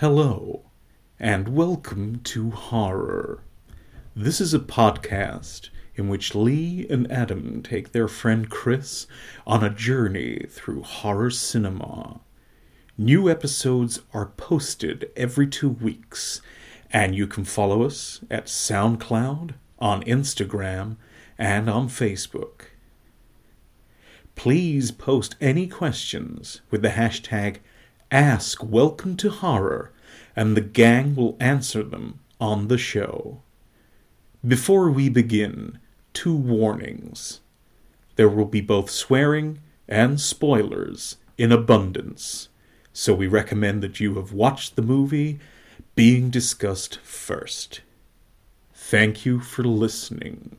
Hello, and welcome to Horror. This is a podcast in which Lee and Adam take their friend Chris on a journey through horror cinema. New episodes are posted every two weeks, and you can follow us at SoundCloud, on Instagram, and on Facebook. Please post any questions with the hashtag Ask Welcome to Horror, and the gang will answer them on the show. Before we begin, two warnings. There will be both swearing and spoilers in abundance, so we recommend that you have watched the movie being discussed first. Thank you for listening.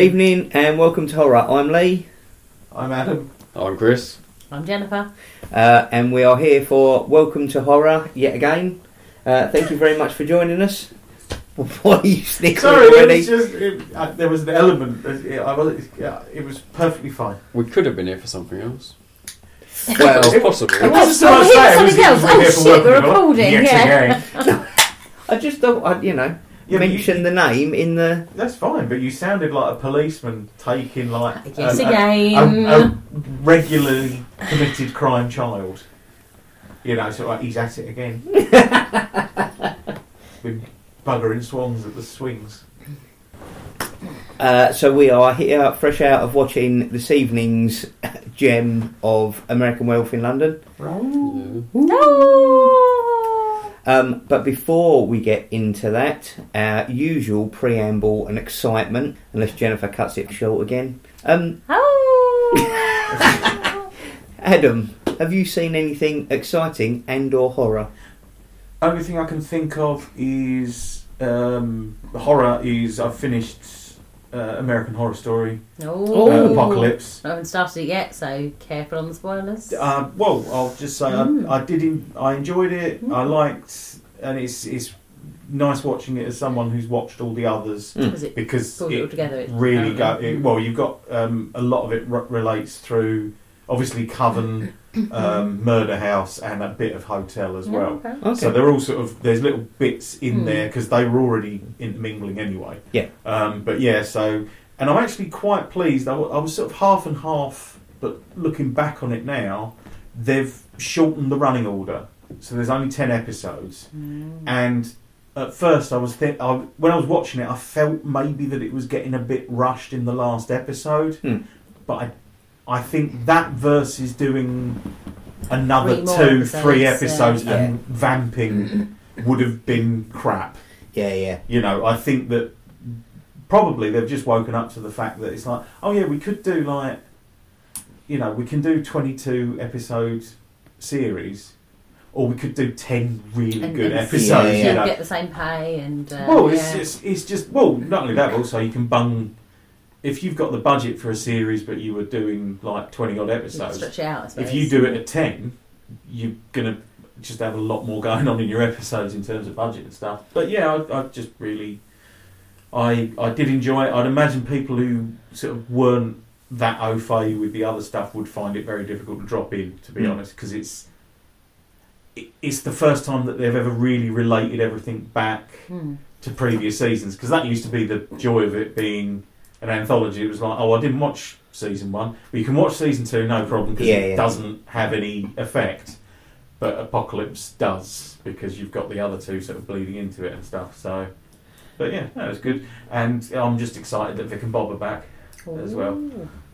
Evening and welcome to Horror. I'm Lee I'm Adam. I'm Chris. I'm Jennifer. uh, and we are here for Welcome to Horror yet again. Uh, thank you very much for joining us. What are you snickering Sorry, it was just it, uh, there was an element. It, I was, yeah, it was perfectly fine. We could have been here for something else. Well, It's possible. It wasn't so Oh, much we're that, here it was for it was something here else. for Oh, shit, working we're on it. recording, Yet yeah. again. I just thought I'd, you know, Yeah, but you- mention the name in the. That's fine, but you sounded like a policeman taking like Yes, a, again. a, a regularly committed crime child. You know, so like he's at it again. With buggering swans at the swings. Uh, so we are here, fresh out of watching this evening's gem of American Werewolf in London. Yeah. No. Um, but before we get into that, our usual preamble and excitement, unless Jennifer cuts it short again. Um, Oh. Adam, have you seen anything exciting and/or horror? Only thing I can think of is um, horror. Is I've finished uh, American Horror Story no. uh, Apocalypse. I haven't started it yet, so careful on the spoilers. Uh, well, I'll just say Mm. I, I did. En- I enjoyed it. I Mm. liked, and it's it's nice watching it as someone who's watched all the others Because it because it all it together. It's really go. It, well, you've got um, a lot of it r- relates through obviously Coven, um, Murder House, and a bit of Hotel as Yeah, well. okay. Okay. So they're all sort of there's little bits in Hmm. there because they were already intermingling anyway. Yeah. Um, but yeah, so and I'm actually quite pleased. I, wa- I was sort of half and half, but looking back on it now, they've shortened the running order. So there's only ten episodes, Mm. and at first I was think I, when I was watching it, I felt maybe that it was getting a bit rushed in the last episode, Hmm. but I. I think that versus doing another Three two, episodes, three episodes Yeah. and vamping would have been crap. Yeah, yeah. You know, I think that probably they've just woken up to the fact that it's like, oh yeah, we could do like, you know, we can do twenty-two episode series, or we could do ten really And- good and episodes. Yeah, yeah. You know, get the same pay and. Uh, well, yeah. it's just, it's just well, not only that, but also you can bung. If you've got the budget for a series, but you were doing like twenty odd episodes, stretch it out. I if you do it at 10 you're gonna just have a lot more going on in your episodes in terms of budget and stuff but yeah i, I just really I, I did enjoy it i'd imagine people who sort of weren't that au fait with the other stuff would find it very difficult to drop in to be Mm. honest because it's it, it's the first time that they've ever really related everything back Hmm. to previous seasons because that used to be the joy of it being an anthology. It was like, oh, I didn't watch season one, but you can watch season two, no problem, because Yeah, it yeah. doesn't have any effect. But Apocalypse does because you've got the other two sort of bleeding into it and stuff. So, but yeah, that was good, and I'm just excited that Vic and Bob are back. As well.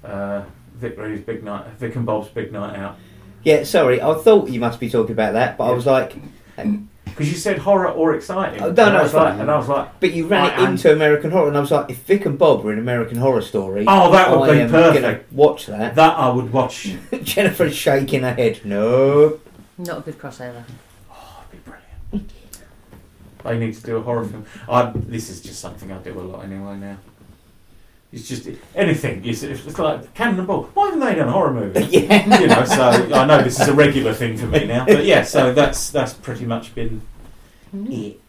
Uh, Vic big night, Vic and Bob's big night out. Yeah, sorry, I thought you must be talking about that, but I was like, Because you said horror or exciting. Oh, no, and no, I was it's like, fine. and I was like, but you ran I it am- into American Horror, and I was like, if Vic and Bob were in American Horror Story, oh, that would I be am perfect. gonna watch that. That I would watch. Jennifer's shaking her head. No. Not a good crossover. Oh, that'd be brilliant. They need to do a horror film. I, this is just something I do a lot anyway now. It's just anything. It's, it's like Cannonball. Why haven't they done a horror movie? yeah. you know, so I know this is a regular thing for me now, but yeah, so that's that's pretty much been it.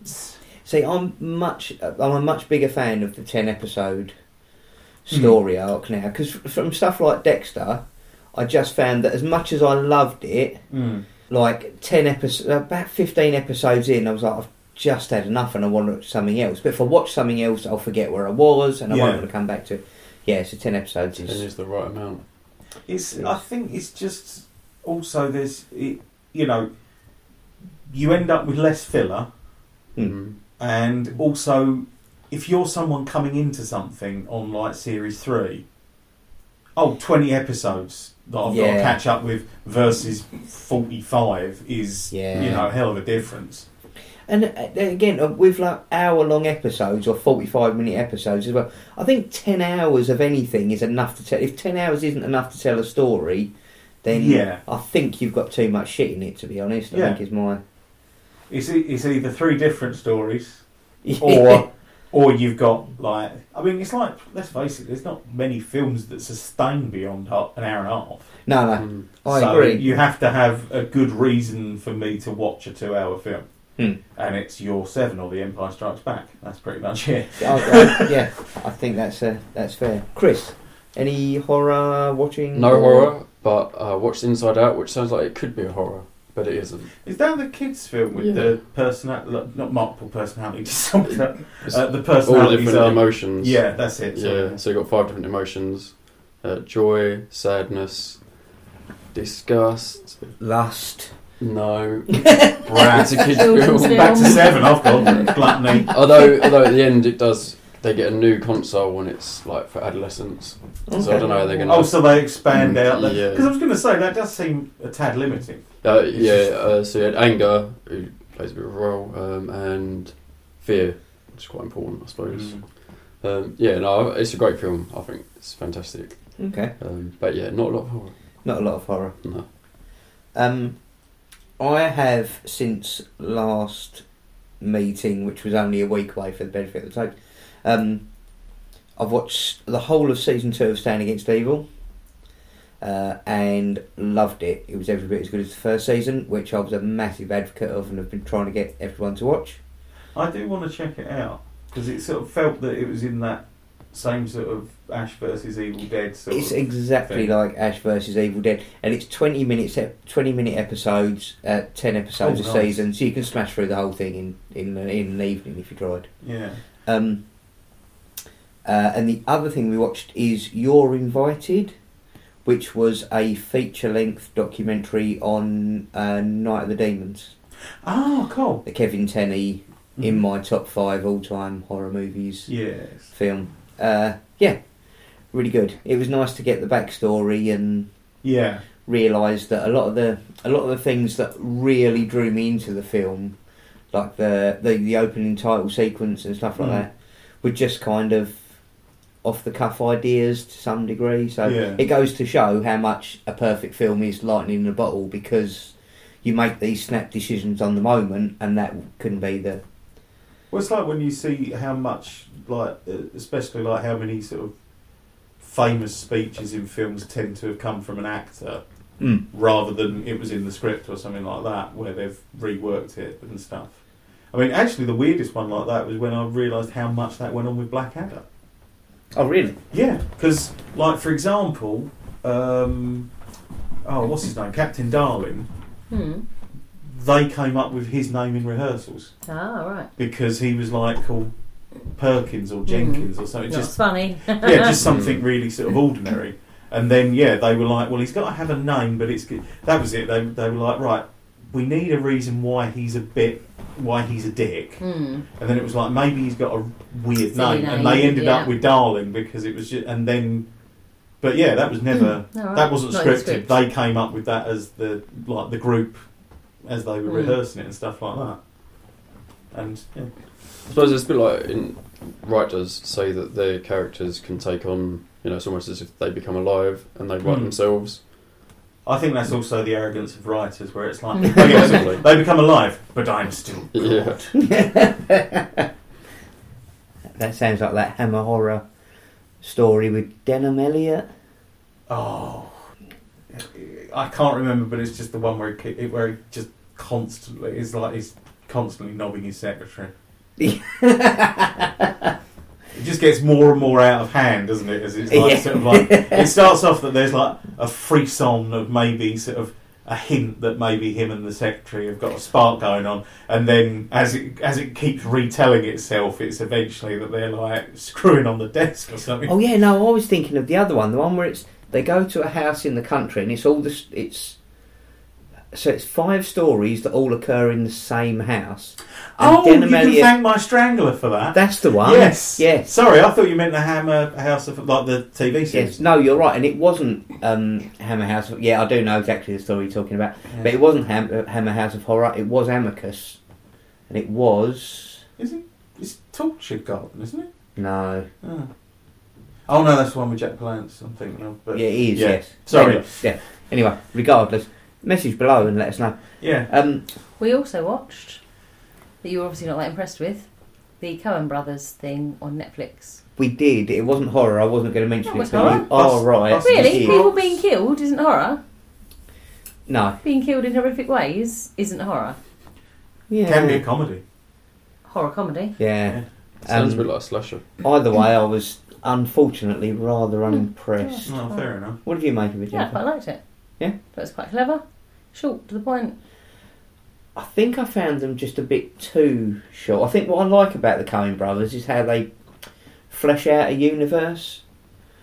See, I'm much. I'm a much bigger fan of the ten episode story arc now because from stuff like Dexter, I just found that as much as I loved it, Mm. like ten episodes, about fifteen episodes in, I was like, I've just had enough, and I want something else. But if I watch something else, I'll forget where I was, and I Yeah. won't want to come back to. it. Yeah, so ten episodes Ten is. is the right amount. It's. I think it's just also there's it, you know you end up with less filler, Mm. Mm. and also if you're someone coming into something on like series three, oh 20 episodes that I've got to catch up with versus 45 is Yeah. you know a hell of a difference. And uh, again, uh, with like hour long episodes or 45 minute episodes as well, I think 10 hours of anything is enough to tell. If 10 hours isn't enough to tell a story, then Yeah. I think you've got too much shit in it, to be honest. I Yeah. think is my. It's, it's either three different stories or or you've got like I mean it's like let's face it there's not many films that sustain beyond an hour and a half no, no, Mm. I so agree. you have to have a good reason for me to watch a two hour film Hmm. and it's your seven or the Empire Strikes Back that's pretty much it I- I- yeah, I think that's uh, that's fair. Chris, any horror watching? No or- horror, but uh, watched Inside Out, which sounds like it could be a horror, but it isn't. is that the kids film with Yeah. the personality not multiple personality disorder It's uh, the all personalities different are emotions. yeah that's it sorry. Yeah, so you've got five different emotions uh, joy, sadness, disgust. Lust. No. Brat. it's kid's Children's back to seven I've got gluttony although, although at the end it does, they get a new console and it's like for adolescents. So I don't know how they're going Oh, so they expand Mm, out. yeah. Because I was going to say that does seem a tad limiting. Uh, yeah, uh, so you had anger, who plays a bit of a role, um, and fear, which is quite important, I suppose. Mm. Um, yeah, no, it's a great film. I think it's fantastic. Okay, Um, but yeah, not a lot of horror. not a lot of horror. No. Um, I have since last meeting, which was only a week away for the benefit of the tape. Um, I've watched the whole of season two of Stan Against Evil, uh, and loved it. It was every bit as good as the first season, which I was a massive advocate of, and have been trying to get everyone to watch. I do want to check it out because it sort of felt that it was in that same sort of Ash versus Evil Dead sort It's exactly thing. like Ash versus Evil Dead, and it's twenty minutes, twenty minute episodes, uh, ten episodes Oh, a nice. season, so you can smash through the whole thing in in in an evening if you tried. yeah. Um, uh, and the other thing we watched is You're Invited, which was a feature length documentary on uh, Night of the Demons. Oh, cool. The Kevin Tenney in my top five all time horror movies Yes. film. Uh, yeah, really good. It was nice to get the backstory and Yeah. realise that a lot of the a lot of the things that really drew me into the film, like the the, the opening title sequence and stuff like Mm. that, were just kind of off the cuff ideas to some degree. So Yeah. it goes to show how much a perfect film is lightning in a bottle because you make these snap decisions on the moment, and that can be the Well, it's like when you see how much, like, uh, especially like how many sort of famous speeches in films tend to have come from an actor rather than it was in the script or something like that where they've reworked it and stuff. I mean, actually, the weirdest one like that was when I realised how much that went on with Blackadder. Oh, really? Yeah, because, like, for example, um, oh, what's his name? Captain Darling. Hmm. They came up with his name in rehearsals Ah, right. because he was like called Perkins or Jenkins or something. That's Just funny. yeah, just something really sort of ordinary. And then yeah, they were like, well, he's got to have a name, but it's good. that was it. They they were like, right, we need a reason why he's a bit why he's a dick. Hmm. And then it was like maybe he's got a weird Silly name, and name, they ended yeah. up with Darling because it was just. And then, but yeah, that was never All right. that wasn't Not in the scripted. script. They came up with that as the like the group as they were Mm. rehearsing it and stuff like that. And yeah. I suppose it's a bit like in writers say that their characters can take on, you know, it's almost as if they become alive and they write Hmm. themselves. I think that's also the arrogance of writers, where it's like, Mm. oh, yes, they become alive, but I'm still Yeah. That sounds like that Hammer horror story with Denholm Elliott. Oh, I can't remember, but it's just the one where he, where he just constantly is like he's constantly knobbing his secretary. It just gets more and more out of hand, doesn't it? As it's like Yeah. sort of like it starts off that there's like a frisson of maybe sort of a hint that maybe him and the secretary have got a spark going on, and then as it as it keeps retelling itself, it's eventually that they're like screwing on the desk or something. Oh yeah, no, I was thinking of the other one, the one where it's they go to a house in the country and it's all this it's so it's five stories that all occur in the same house. And Oh, you can thank my strangler for that. That's the one. Yes. Yes. Sorry, I thought you meant the Hammer House of like the TV series. Yes. No, you're right, and it wasn't um, Hammer House. Of, yeah, I do know exactly the story you're talking about, Yeah. but it wasn't Ham, uh, Hammer House of Horror. It was Amicus, and it was Is it? It's Torture Garden, isn't it? no. Oh. oh no, that's the one with Jack Palance. I'm thinking of. But yeah, it is. yeah. Yes. Sorry. Anyway, yeah. Anyway, regardless, message below and let us know. Yeah. Um, We also watched that you were obviously not that impressed with the Coen Brothers thing on Netflix. we did. It wasn't horror. I wasn't going to mention Oh, it. it's but horror? you are right. that's- Really, it is. people being killed isn't horror. No. Being killed in horrific ways isn't horror. Yeah. Can be a comedy. Horror comedy. Yeah. Sounds Um, a bit like a slasher. Either way, I was unfortunately rather unimpressed. Oh, fair enough. What did you make of it, Yeah, I Jennifer? quite liked it. Yeah? But it's quite clever. Short to the point. I think I found them just a bit too short. I think what I like about the Coen Brothers is how they flesh out a universe.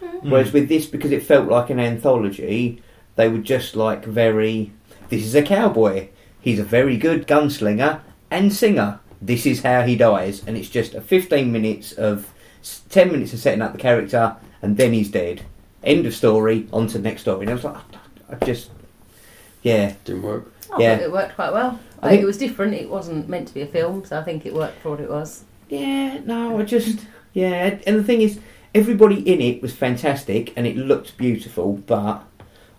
Mm. Whereas with this, because it felt like an anthology, they were just like very. This is a cowboy. He's a very good gunslinger and singer. This is how he dies, and it's just a fifteen minutes of ten minutes of setting up the character, and then he's dead. End of story. On to the next story. And I was like, I just, yeah, Didn't work. I Yeah. thought it worked quite well. I I think- it was different. It wasn't meant to be a film, so I think it worked for what it was. Yeah, no, I just yeah, and the thing is, everybody in it was fantastic and it looked beautiful, but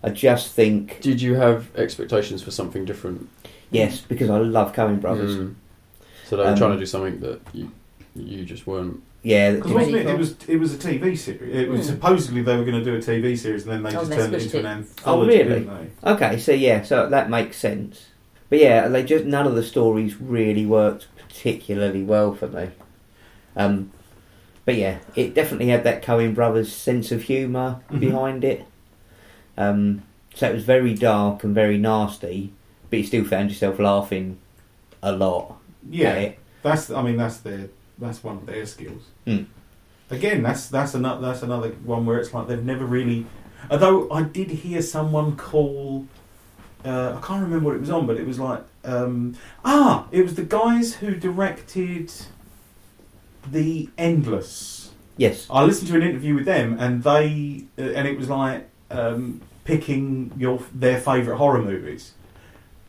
I just think Did you have expectations for something different? yes, because I love Coen Brothers. Mm. So they were Um, trying to do something that you you just weren't. Yeah, Because it- wasn't it? It was. It was a TV series. It was Mm. supposedly they were going to do a TV series, and then they Oh, just they turned it into it. an anthology, Oh, really? didn't they? okay. So yeah, so that makes sense. But yeah, they just none of the stories really worked particularly well for me. Um, but yeah, it definitely had that Coen Brothers sense of humor Mhm. behind it. Um, so it was very dark and very nasty, but you still found yourself laughing a lot. Yeah. at it. That's. I mean, that's their. That's one of their skills. Hmm. Again, that's that's another that's another one where it's like they've never really. Although I did hear someone call. Uh, I can't remember what it was on, but it was like um, ah, it was the guys who directed the Endless. Yes. I listened to an interview with them, and they uh, and it was like um, picking your their favourite horror movies,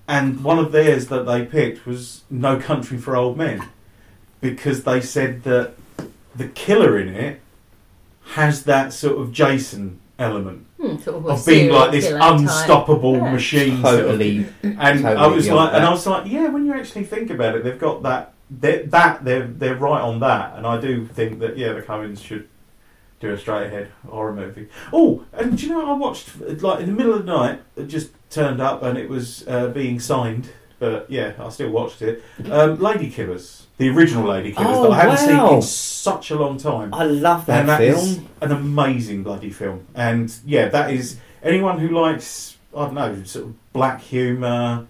and one of theirs that they picked was No Country for Old Men, because they said that the killer in it has that sort of Jason element Hmm, sort of, of being like this killer type. unstoppable Yeah. machine. sort of- Totally. and I was beyond like, and. I was like, yeah. When you actually think about it, they've got that. They're, that they're they're right on that, and I do think that yeah, the Coens should do a straight ahead horror movie. Oh, and do you know I watched like in the middle of the night, it just turned up and it was uh, being signed. But yeah, I still watched it. Um, Lady Killers, the original Lady Killers Oh, that I haven't wow. seen in such a long time. I love that, And that film. is an amazing bloody film. And yeah, that is anyone who likes I don't know sort of black humour,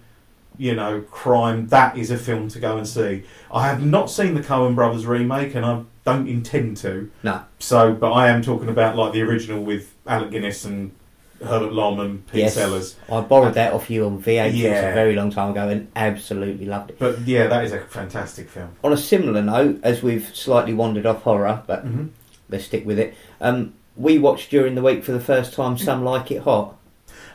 you know, crime. That is a film to go and see. I have not seen the Coen Brothers remake, and I don't intend to. No. So, but I am talking about like the original with Alec Guinness and Herbert Lom and Pete Yes. Sellers. I borrowed that off you on VHS Yeah. a very long time ago and absolutely loved it. But yeah, that is a fantastic film. On a similar note, as we've slightly wandered off horror, but Mm-hmm. let's stick with it. Um, we watched during the week for the first time Some Like It Hot.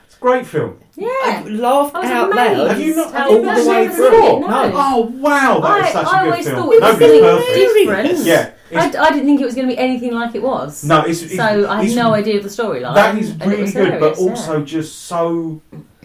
It's a great film. I Yeah. laughed I was out amazed loud. Have you not- have how you not much seen it? No. Oh wow, that is I, such a I good always film. thought it was Nobody's something perfect. different. Yeah, I, I didn't think it was going to be anything like it was. No, it's, it's so I had no idea of the storyline. That is really was good, but hilarious, yeah. also just so.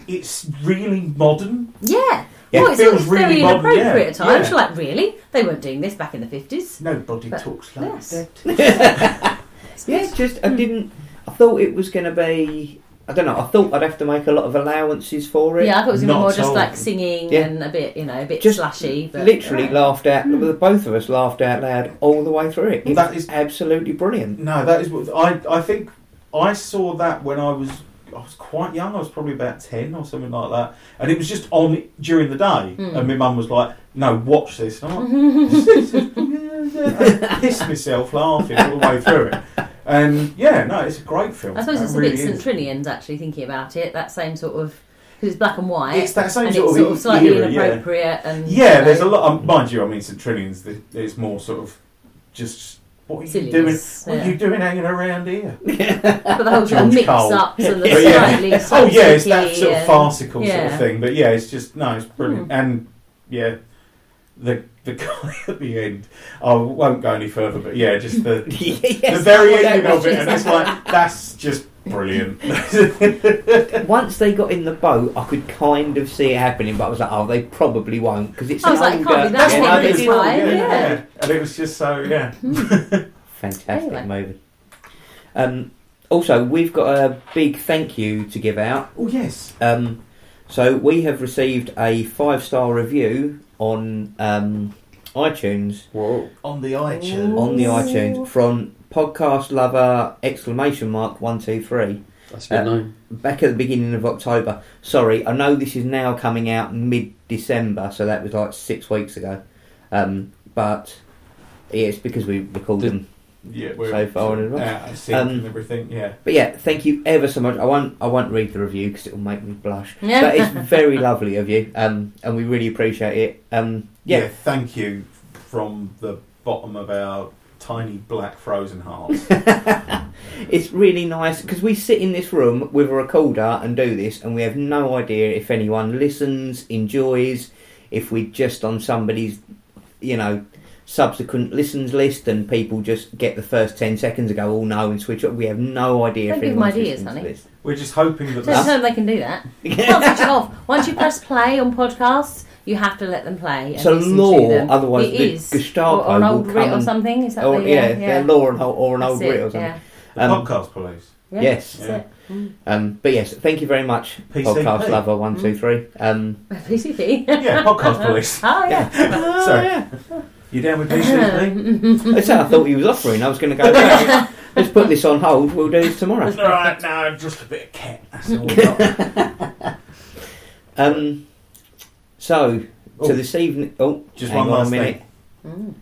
It's really modern. Yeah. Yeah, well, it it's, feels it's very really modern, inappropriate yeah, at times. yeah. Like, really? They weren't doing this back in the 50s. Nobody But- talks like yes. that. it's Yeah, just I Hmm. didn't. I thought it was going to be. I don't know. I thought I'd have to make a lot of allowances for it. Yeah, I thought it was going to be Not more at just all. like singing Yeah. and a bit, you know, a bit Just slashy. But Literally yeah. laughed out. Hmm. Both of us laughed out loud all the way through it. It That was is- absolutely brilliant. No, that is what I. I think I saw that when I was. I was quite young. I was probably about ten or something like that, and it was just on during the day. Mm. And my mum was like, "No, watch this." And I'm like, I pissed myself laughing all the way through it. And yeah, no, it's a great film. I suppose It it's a really bit St. is. Actually thinking about it. That same sort of because it's black and white. It's that same and sort it's of sort of slightly era, yeah. inappropriate and Yeah, you there's a lot. Um, mind you, I mean, St. Trinian's. the- It's more sort of just what are you doing? silliness. What are you doing hanging around here? But the whole sort of George mix Cole. ups and the But yeah. slightly Oh yeah, it's that slapsticky sort of and- farcical sort of thing. But yeah, it's just no, it's brilliant. Hmm. And yeah, the the guy at the end. I won't go any further, but yeah, just the Yes, the very that ending of it, and just- it's like that's just brilliant. Once they got in the boat, I could kind of see it happening, but I was like, oh, they probably won't because it's I was like, it can't older- be that Yeah, one no, this it's- time. yeah, yeah. and it was just so yeah. Fantastic Anyway. movie. Um, also, we've got a big thank you to give out. Oh yes, Um, so we have received a five star review on um, iTunes Whoa. on the iTunes. on the iTunes from podcast lover exclamation mark one two three That's a good Uh, name. back at the beginning of October. Sorry, I know this is now coming out mid December, so that was like six weeks ago. Um, but yeah, it's because we recorded them. Yeah, we're So far in advance. out of sync Um, and everything. Yeah, But yeah, thank you ever so much. I won't I won't read the review because it will make me blush. Yeah. But it's very lovely of you, um, and we really appreciate it. Um, yeah. yeah, Thank you from the bottom of our tiny black frozen hearts. it's really nice because we sit in this room with a recorder and do this, and we have no idea if anyone listens, enjoys, if we're just on somebody's, you know, subsequent listens list, and people just get the first ten seconds and go, "Oh no," and switch up. We have no idea Don't if give them anyone's ideas, listening honey. this. We're just hoping that Don't tell them they can do that. You can't switch it off. Once you press play on podcasts, you have to let them play. It's and a listen law, to them. otherwise it the is. Gestapo or, or an will old come grit or and- something. Is that Or the, yeah, uh, they're law and or an old That's grit it, or something. Yeah. the Um, podcast police. Yeah, Yes. that's it. Mm. Um, but yes, thank you very much, PCP. podcast lover one two three. Um, PCP. Yeah, podcast police. Oh yeah. Sorry. You down with PCP? That's how I thought he was offering. I was going to go. "Right, Let's put this on hold. We'll do this tomorrow. All right, no, I'm just a bit of cat. That's all. we got. Um, so Oh. to this evening. Oh, Just hang one on a last minute. Mm.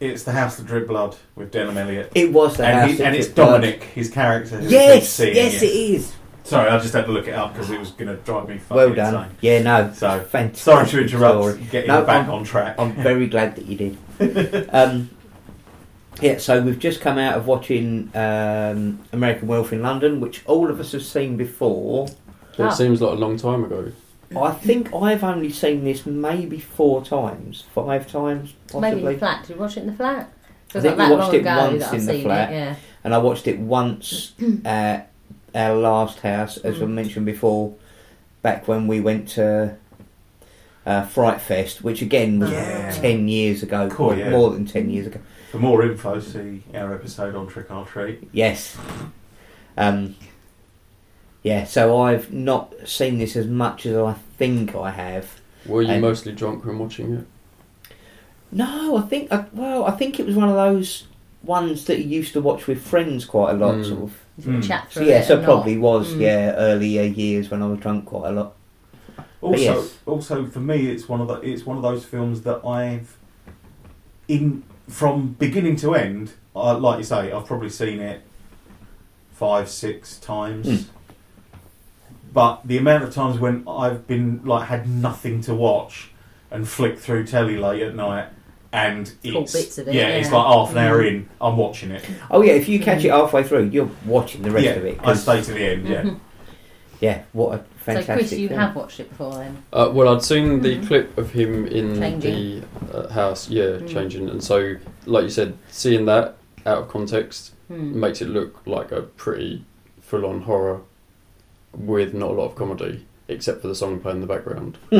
It's the House that Dripped Blood with Denholm Elliott. It was the and, house. he, that and it's took blood. Dominic, his character. who's Yes, singing yes, it is. Sorry, I just had to look it up because it was going to drive me fucking Well done. insane. Yeah, no. So, fantastic. Sorry to interrupt. story. Getting No, back I'm- on track. I'm very glad that you did. um, yeah, so we've just come out of watching um, American Werewolf in London, which all of us have seen before. But Ah. It seems like a long time ago. I think I've only seen this maybe four times, five times Maybe in the flat. Did you watch it in the flat? I think like we watched it once in the flat. It, yeah. and I watched it once at our last house, as I Mm. mentioned before, back when we went to uh, Fright Fest, which again was Yeah. ten years ago, Cool, or yeah. more than ten years ago. For more info, see our episode on Trick or Treat. Yes. Um, yeah, so I've not seen this as much as I think I have. Were you And- mostly drunk when watching it? No, I think I, well, I think it was one of those ones that you used to watch with friends quite a lot, Mm. sort of. Mm. Chat So through yeah, it so probably not. was Mm. yeah earlier years when I was drunk quite a lot. Also, yes. also for me, it's one of the it's one of those films that I've in from beginning to end. I like you say, I've probably seen it five, six times. Mm. But the amount of times when I've been like had nothing to watch and flick through telly late at night, and Caught it's bits of it, yeah, it's yeah. like half an hour in, I'm watching it. Oh yeah, if you catch it halfway through, you're watching the rest yeah, of it. I 'cause- stay to the end. Yeah. Mhm. yeah, what a So fantastic Chris, you film. have watched it before then? Uh, well, I'd seen the Mhm. clip of him in Changing. the uh, house, yeah, Mm. changing, and so, like you said, seeing that out of context Hmm. makes it look like a pretty full-on horror with not a lot of comedy, except for the song playing in the background.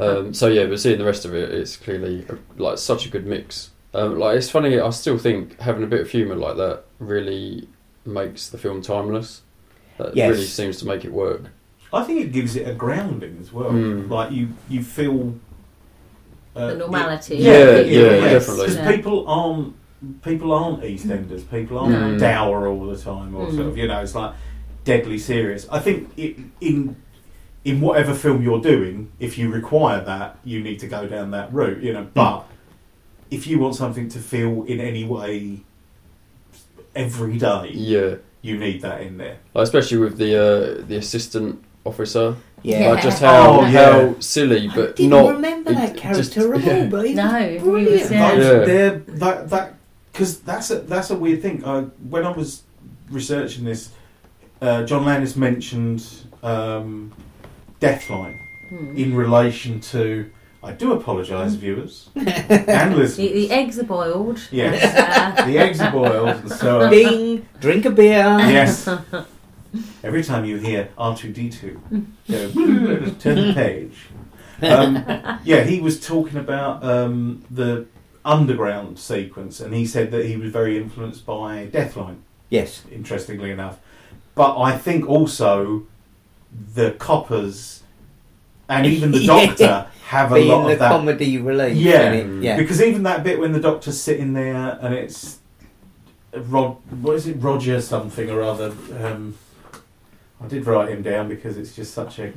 um, so yeah, but seeing the rest of it, it's clearly like such a good mix. Um, like it's funny. I still think having a bit of humour like that really makes the film timeless. That Yes. really seems to make it work. I think it gives it a grounding as well. Mm. Like you, you feel uh, The normality. Yeah, yeah, yeah, people. definitely. Because Yeah. people aren't people aren't EastEnders. People aren't No. dour all the time, or sort Mm. of you know, it's like deadly serious. I think it, in in whatever film you're doing, if you require that, you need to go down that route. You know, but if you want something to feel in any way every day, Yeah, you need that in there. like, especially with the uh, the assistant officer. Yeah. Like just how Oh, yeah. how silly, I but didn't not. remember it that just- character at yeah. all, but he was No, he brilliant. was, yeah. Those- Yeah. that that because that's a that's a weird thing. I, when I was researching this, uh, John Landis mentioned um, Deathline Hmm. in relation to. I do apologise, viewers and The, listeners. the eggs are boiled. Yes. Uh, the eggs are boiled, so uh, Bing, drink a beer. yes. Every time you hear R two D two, turn the page. Um, yeah, he was talking about um, the underground sequence, and he said that he was very influenced by Deathline. Yes. Interestingly enough, but I think also the coppers and even the Yeah. doctor have a Being lot the of that comedy relief. Yeah. in. Yeah. because even that bit when the doctor's sitting there and it's Rod, what is it, Roger something or other. Um, I did write him down because it's just such a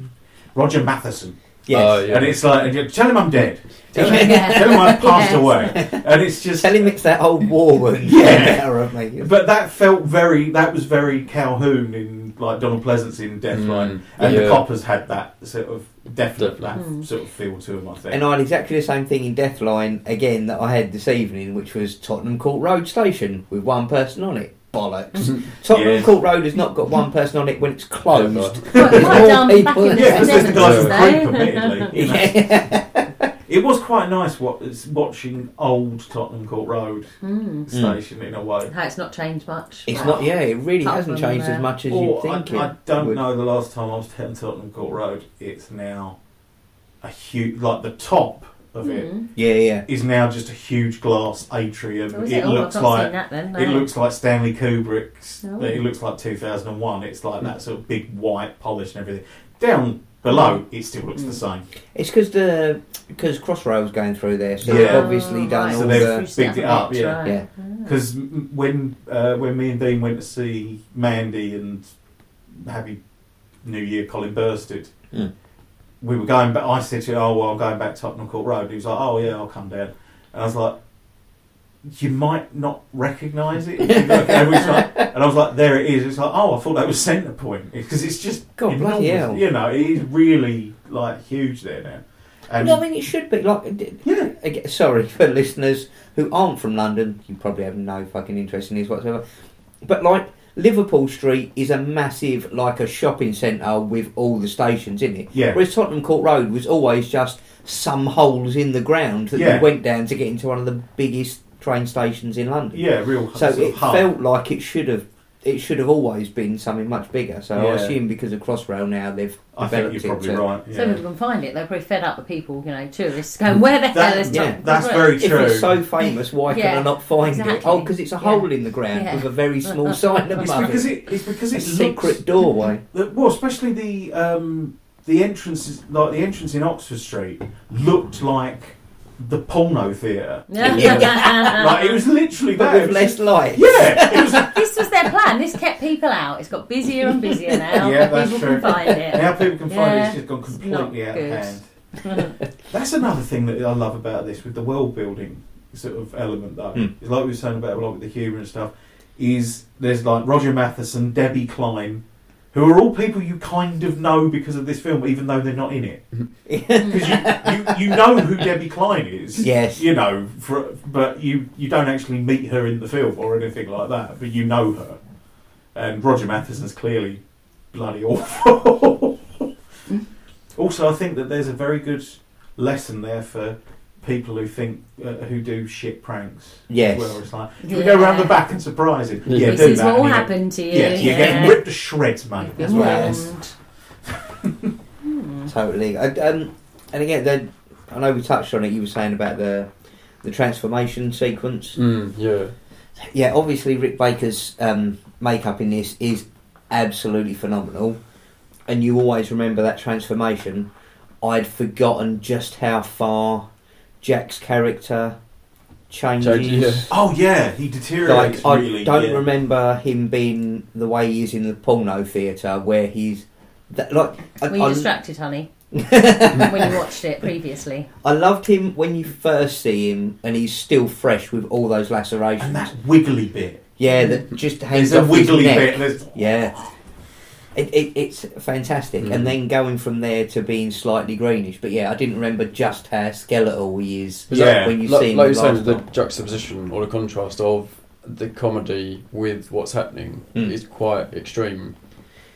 Roger Matheson, Yes. Oh, yeah. and it's like and you- tell him I'm dead, tell him, Yeah. tell him I passed Yes. away, and it's just. Tell him it's that old war wound. Yeah. me. But that felt very. That was very Calhoun in like Donald Pleasence in Deathline, Mm, and the coppers had that sort of definite that Definitely. sort of feel to them. I think. And I had exactly the same thing in Deathline again that I had this evening, which was Tottenham Court Road Station with one person on it. Bollocks. Tottenham Yeah. Court Road has not got one person on it when it's closed. quite, There's more people- yeah, because there's the guy from 70s, Creep, admittedly. Yeah. It was quite nice what, watching old Tottenham Court Road Hmm. station in a way. How it's not changed much. It's Right. not, yeah, it really Apart hasn't from, changed uh, as much as you'd I, think I it don't would. know the last time I was at Tottenham Court Road. It's now a huge, like the top of it Hmm. Yeah, yeah. is now just a huge glass atrium. Oh, is it it? Oh, looks I've not like seen that then. It looks like Stanley Kubrick's. Oh. It looks like 2001. It's like that sort of big white polish and everything. Down below, it still looks the Mm. same. It's because the because Crossrail's going through there, so Yeah. they've obviously Oh, done. So all they've- the. Spruced bigged it up, yeah. right. Yeah. Ah. Because when uh, when me and Dean went to see Mandy and Happy New Year, Colin Burstead, Mm. we were going back. I said to him, "Oh well, I'm going back to Tottenham Court Road." He was like, "Oh yeah, I'll come down." And I was like, "You might not recognise it." you and, we was and I was like, "There it is." It's like, "Oh, I thought that was Centre Point because it's just God, bloody enormous. hell. You know, it is really like huge there now." And no, I mean it should be like. d- yeah, Again, sorry for listeners who aren't from London. You probably have no fucking interest in this whatsoever. But like Liverpool Street is a massive, like a shopping centre with all the stations in it. yeah, Whereas Tottenham Court Road was always just some holes in the ground that Yeah. you went down to get into one of the biggest train stations in London. yeah, real. So sort it hub. felt like it should have. It should have always been something much bigger. So I assume because of Crossrail now they've I think you're probably to- right. So yeah. people can find it. They're probably fed up with people, you know, tourists going, where the That- hell is yeah, Tottenham that's very Road?" If true. it's so famous, why can Yeah, I not find it? Oh, because it's a Yeah. hole in the ground Yeah. with a very small sign It's above because it. it. It's because it's A it secret looks, doorway. well, especially the um, the entrances, like the entrance in Oxford Street, looked like the porno theatre. Yeah, like it was literally But that. With less light. yeah, it was. this was their plan. This kept people out. It's got busier and busier now. Yeah, that's people true. can find it. Now people can find it. It's just gone completely out good. of hand. That's another thing that I love about this with the world building sort of element though. Hmm. Is like we were saying about a lot with the humour and stuff. Is there's like Roger Matheson, Debbie Klein, who are all people you kind of know because of this film, even though they're not in it. Mm-hmm. Because you, you, you know who Debbie Klein is. Yes. You know, for, but you, you don't actually meet her in the film or anything like that, but you know her. And Roger Matheson's clearly bloody awful. Mm. also, I think that there's a very good lesson there for people who think, uh, who do shit pranks. Yes. Well, it's like, if we go around the back and surprise him, yeah, this do is that. what will happen to you. Yeah, you're getting ripped to shreds, mate. You've what happens. Totally. I, um, and again, the, I know we touched on it. You were saying about the the transformation sequence. Mm, yeah. Yeah, obviously Rick Baker's um, makeup in this is absolutely phenomenal, and you always remember that transformation. I'd forgotten just how far Jack's character changes. Changes, yeah. Oh yeah, he deteriorates Like I really. don't yeah. remember him being the way he is in the porno theatre, where he's that, like. I, Were you I- distracted, honey, when you watched it previously? I loved him when you first see him, and he's still fresh with all those lacerations. And that wiggly bit. yeah, that just hangs There's a off his wiggly neck. bit. There's, Yeah. It, it, it's fantastic, Mm. and then going from there to being slightly greenish. But yeah, I didn't remember just how skeletal he is Is Yeah. when you like, see him. like the you're the juxtaposition or the contrast of the comedy with what's happening Mm. is quite extreme.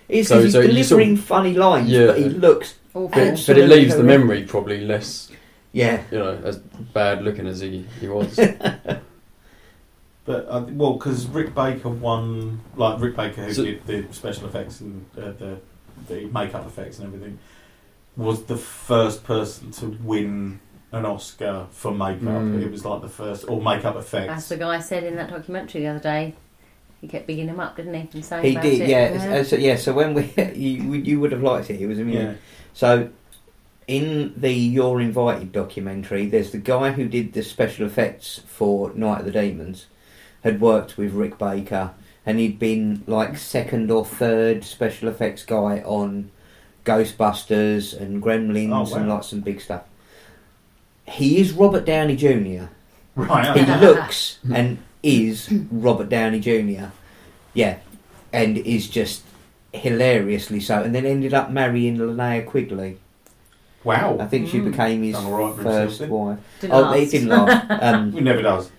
It's so- he's so delivering sort of- funny lines, Yeah. but he looks But, but it leaves the memory probably less, yeah. you know, as bad looking as he, he was. but uh, well, because Rick Baker won, like Rick Baker who So- did the special effects and uh, the the makeup effects and everything, was the first person to win an Oscar for makeup. Mm. It was like the first or makeup As effects. the guy said in that documentary the other day, he kept bigging him up, didn't he? And saying He about did, it. yeah. Uh, So, yeah. So when we, you, you would have liked it. It was amusing. Yeah. So, in the You're Invited documentary, there's the guy who did the special effects for Night of the Demons, had worked with Rick Baker, and he'd been like second or third special effects guy on Ghostbusters and Gremlins Oh, and wow. like some big stuff. He is Robert Downey Jr. Right. He looks and is Robert Downey Jr. Yeah, and is just hilariously so. And then ended up marrying Linnea Quigley. Wow. I think she Mm. became his Done all right himself first wife. Didn't oh, last. it didn't last. Um, He never does.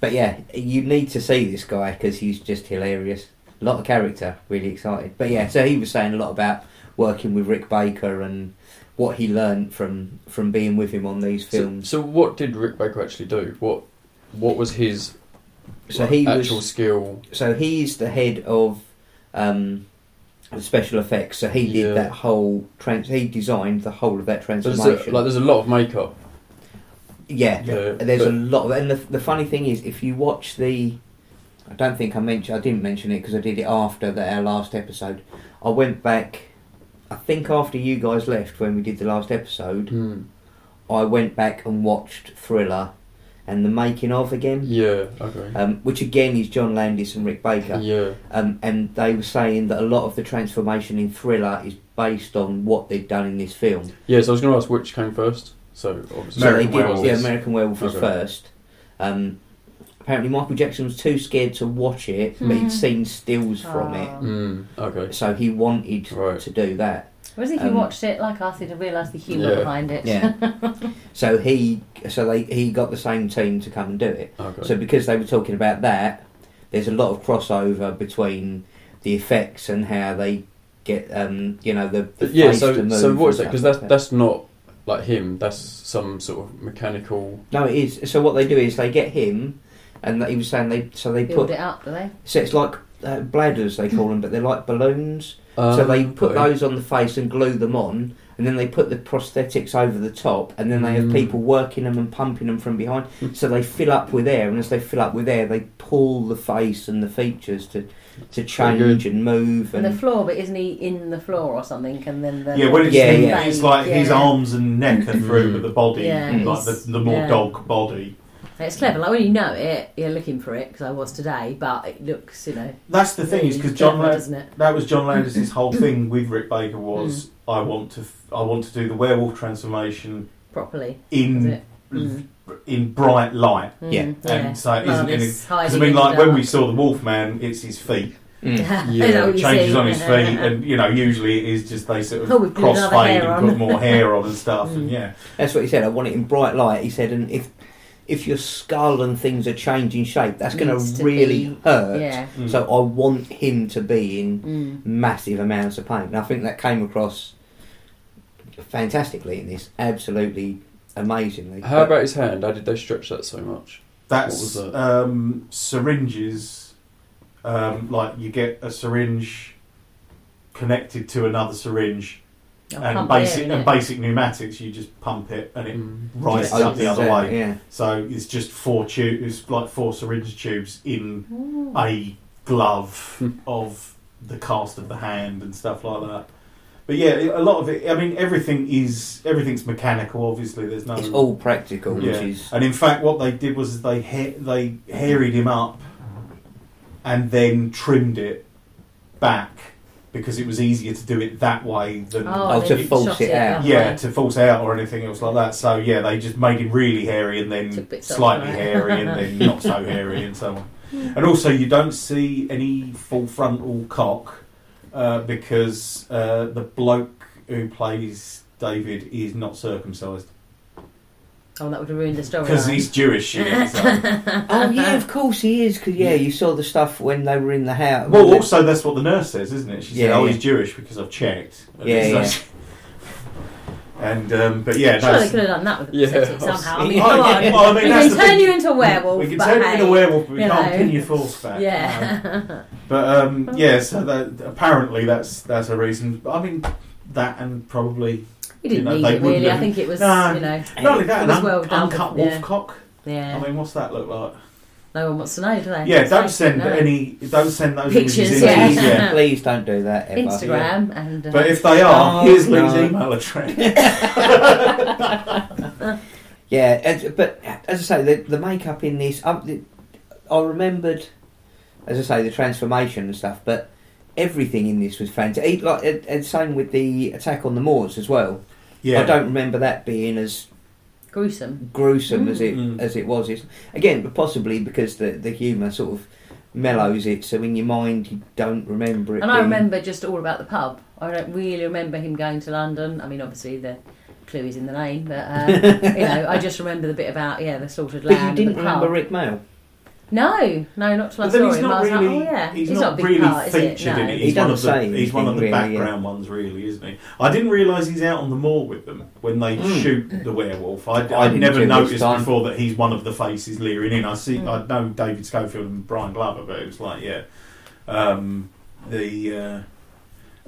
But yeah, you need to see this guy because he's just hilarious. A lot of character, really excited. But yeah, so he was saying a lot about working with Rick Baker and what he learned from from being with him on these films. so what did Rick Baker actually do? What what was his So, he actual was skill? so he's the head of um, the special effects. So he did Yeah. that whole trans. He designed the whole of that There's transformation. a, like there's a lot of makeup. Yeah, Yeah. there's a lot of. And the the funny thing is, if you watch the, I don't think I mentioned. I didn't mention it because I did it after the, our last episode. I went back. I think after you guys left when we did the last episode, Hmm. I went back and watched Thriller and the making of again. Yeah. Okay. Um, which again is John Landis and Rick Baker. Yeah. Um, and they were saying that a lot of the transformation in Thriller is based on what they've done in this film. Yeah. So I was going to ask which came first. So obviously, So American they did, Werewolf. yeah, American Werewolf was Okay. first. Um, apparently, Michael Jackson was too scared to watch it, but Hmm. he'd seen stills from it. Mm, okay. so he wanted Right. to do that. Whereas if you Um, watched it like us, you'd have realised the humour Yeah. behind it. Yeah. so he, so they, he got the same team to come and do it. Okay. So because they were talking about that, there's a lot of crossover between the effects and how they get, um, you know, the, the yeah. face to So move so what is and that? Because that's like that's not like him. That's some sort of mechanical. No, it is. So what they do is they get him, and he was saying they so they Build put it up, do they? so it's like uh, bladders they call them, but they're like balloons. Um, so they put okay. those on the face and glue them on, and then they put the prosthetics over the top, and then they have Mm. people working them and pumping them from behind. so they fill up with air, and as they fill up with air, they pull the face and the features to to change and move. And And the floor, but isn't he in the floor or something? And then the Yeah, when it's, Yeah, in- yeah. it's like his arms and neck are through, but the body, Yeah, like the, the more yeah. dog body. It's clever. Like when you know it, you're looking for it because I was today. But it looks, you know, That's the thing is because John clever, Land- doesn't it? that was John Landis' whole thing with Rick Baker was Hmm. I want to f- I want to do the werewolf transformation Properly, in it? Mm. In bright light. Mm, Yeah. And so it None isn't of any- Because I mean, like when we saw the Wolfman, it's his feet. Mm. Yeah. Is that what you changes see? on his feet, and you know, usually it is just they sort Oh, of we've crossfade and put more hair on and stuff, and Mm. yeah, That's what he said. I want it in bright light. He said, and if if your skull and things are changing shape, that's going to to really be- hurt. Yeah. Mm. So I want him to be in Mm. massive amounts of pain. And I think that came across fantastically in this, absolutely amazingly. How But- about his hand? How did they stretch that so much? that's What was that? um, syringes. Um, like you get a syringe connected to another syringe, Oh, and pump air, basic and innit? basic pneumatics, you just pump it and it Mm. rises Just up the opens other out, way. Yeah. So it's just four tubes, it's like four syringe tubes in Ooh. a glove of the cast of the hand and stuff like that. But yeah, a lot of it. I mean, everything is everything's mechanical. Obviously, there's no. It's all practical, which Yeah. is And in fact, what they did was they ha- they harried him up and then trimmed it back because it was easier to do it that way than Oh, Oh, to shot false it out. yeah way. to false out or anything else like that. So yeah, they just made him really hairy and then Took bits off, slightly right? hairy and then not so hairy and so on. And also, you don't see any full frontal cock uh, because uh, the bloke who plays David is not circumcised Oh, that would have ruined the story. because he's Jewish. Yeah, so. Oh yeah, of course he is. Because yeah, Yeah. you saw the stuff when they were in the house. Well, also that's what the nurse says, isn't it? She said, Yeah, "Oh, yeah. he's Jewish because I've checked." And Yeah, it's like- And um, but yeah, Sure, no, they could have done that with the Yeah, prosthetic I somehow. I mean, Yeah. come on. well, I mean, we can turn thing. you into a werewolf. we can but turn you into a werewolf, but we can't know. pin your force back. no. Yeah. But um, yeah, so that apparently that's that's a reason. I mean, that and probably you didn't You know, need they it really. wouldn't I think it was, No. you know, not only that, It an was un- well done, uncut yeah. wolf cock. yeah. I mean, what's that look like? No one wants to know, do they? Yeah, don't send no. any. Don't send those Pictures, images yeah. in. yeah. Please don't do that ever. Instagram and. Uh, But if they are, No, here's Lee's no. email address. Yeah, but as I say, the, the makeup in this, um, the, I remembered, as I say, the transformation and stuff. But everything in this was fantastic. Like, and- and same with the attack on the Moors as well. Yeah, I don't remember that being as gruesome. gruesome as it Mm. as it was. It's, again, but possibly because the the humour sort of mellows it, so in your mind you don't remember it. And I being- remember just all about the pub. I don't really remember him going to London. I mean, obviously the clue is in the name, but uh, you know, I just remember the bit about yeah the slaughtered But you lamb. didn't and the remember pub. Rik Mayall. No, no, not till I But then saw he's him. not I was really. like, oh yeah, he's, not, not, a big really part, is it? featured No. in it. He He's one of the. doesn't say He's one of the anything really, background ones, really, isn't he? I didn't realise he's out on the moor with them when they Mm. shoot the werewolf. I, I I didn't never till this noticed time. before that he's one of the faces leering in. I see. Mm. I know David Schofield and Brian Glover, but it was like, yeah, um, the. Uh,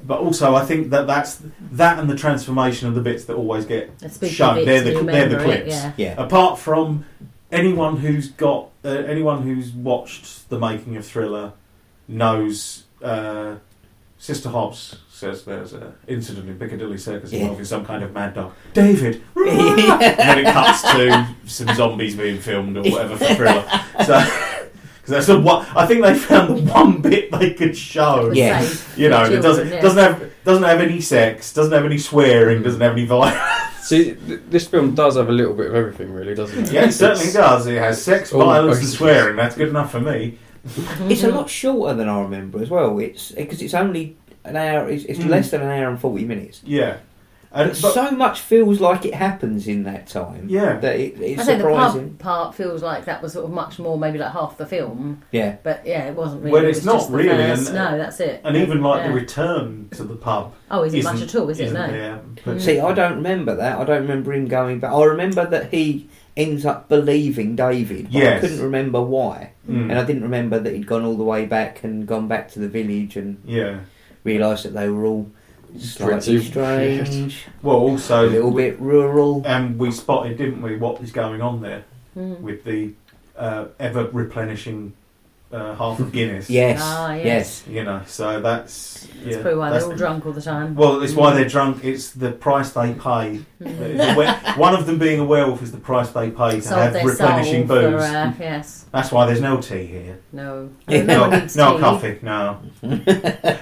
but also, I think that that's that and the transformation of the bits that always get The spooky shown. They're the they're the clips. yeah. Yeah. apart from anyone who's got uh, anyone who's watched the making of Thriller knows uh, Sister Hobbs says there's an incident in Piccadilly Circus Yeah. involving some kind of mad dog. David, and then it cuts to some zombies being filmed or whatever for Thriller. So. Because that's the one. I think they found the one bit they could show. Yeah. You know, it doesn't doesn't have doesn't have any sex, doesn't have any swearing, doesn't have any violence. See, th- this film does have a little bit of everything, really, doesn't it? Yeah, it certainly does. It has sex, Oh, violence, and okay. swearing. That's good enough for me. It's a lot shorter than I remember as well. It's because it's only an hour. It's, it's Mm. less than an hour and forty minutes. Yeah, and But but, so much feels like it happens in that time. yeah, That it, it's I think the pub part feels like that was sort of much more, maybe like half the film. Yeah. But yeah, it wasn't really. Well, it it's was not just the really, first- and- no, that's it. and even like Yeah. the return to the pub Oh, is it isn't- much at all? Is it? isn't No. there. But Mm. See, I don't remember that. I don't remember him going back. I remember that he ends up believing David. But I couldn't remember why, Mm. and I didn't remember that he'd gone all the way back and gone back to the village and yeah. realised that they were all slightly Pretty strange, Well, also a also, little bit rural. and we spotted, didn't we, what is going on there Mm. with the uh, ever replenishing uh, half of Guinness. Yes, Ah, yes. yes. You know, so that's That's yeah. probably why that's they're all the- drunk all the time. Well, it's why they're drunk. It's the price they pay. Mm. The we- One of them being a werewolf is the price they pay to Sold have replenishing booze. For, uh, yes. That's why there's no tea here. No. No no, no coffee. No.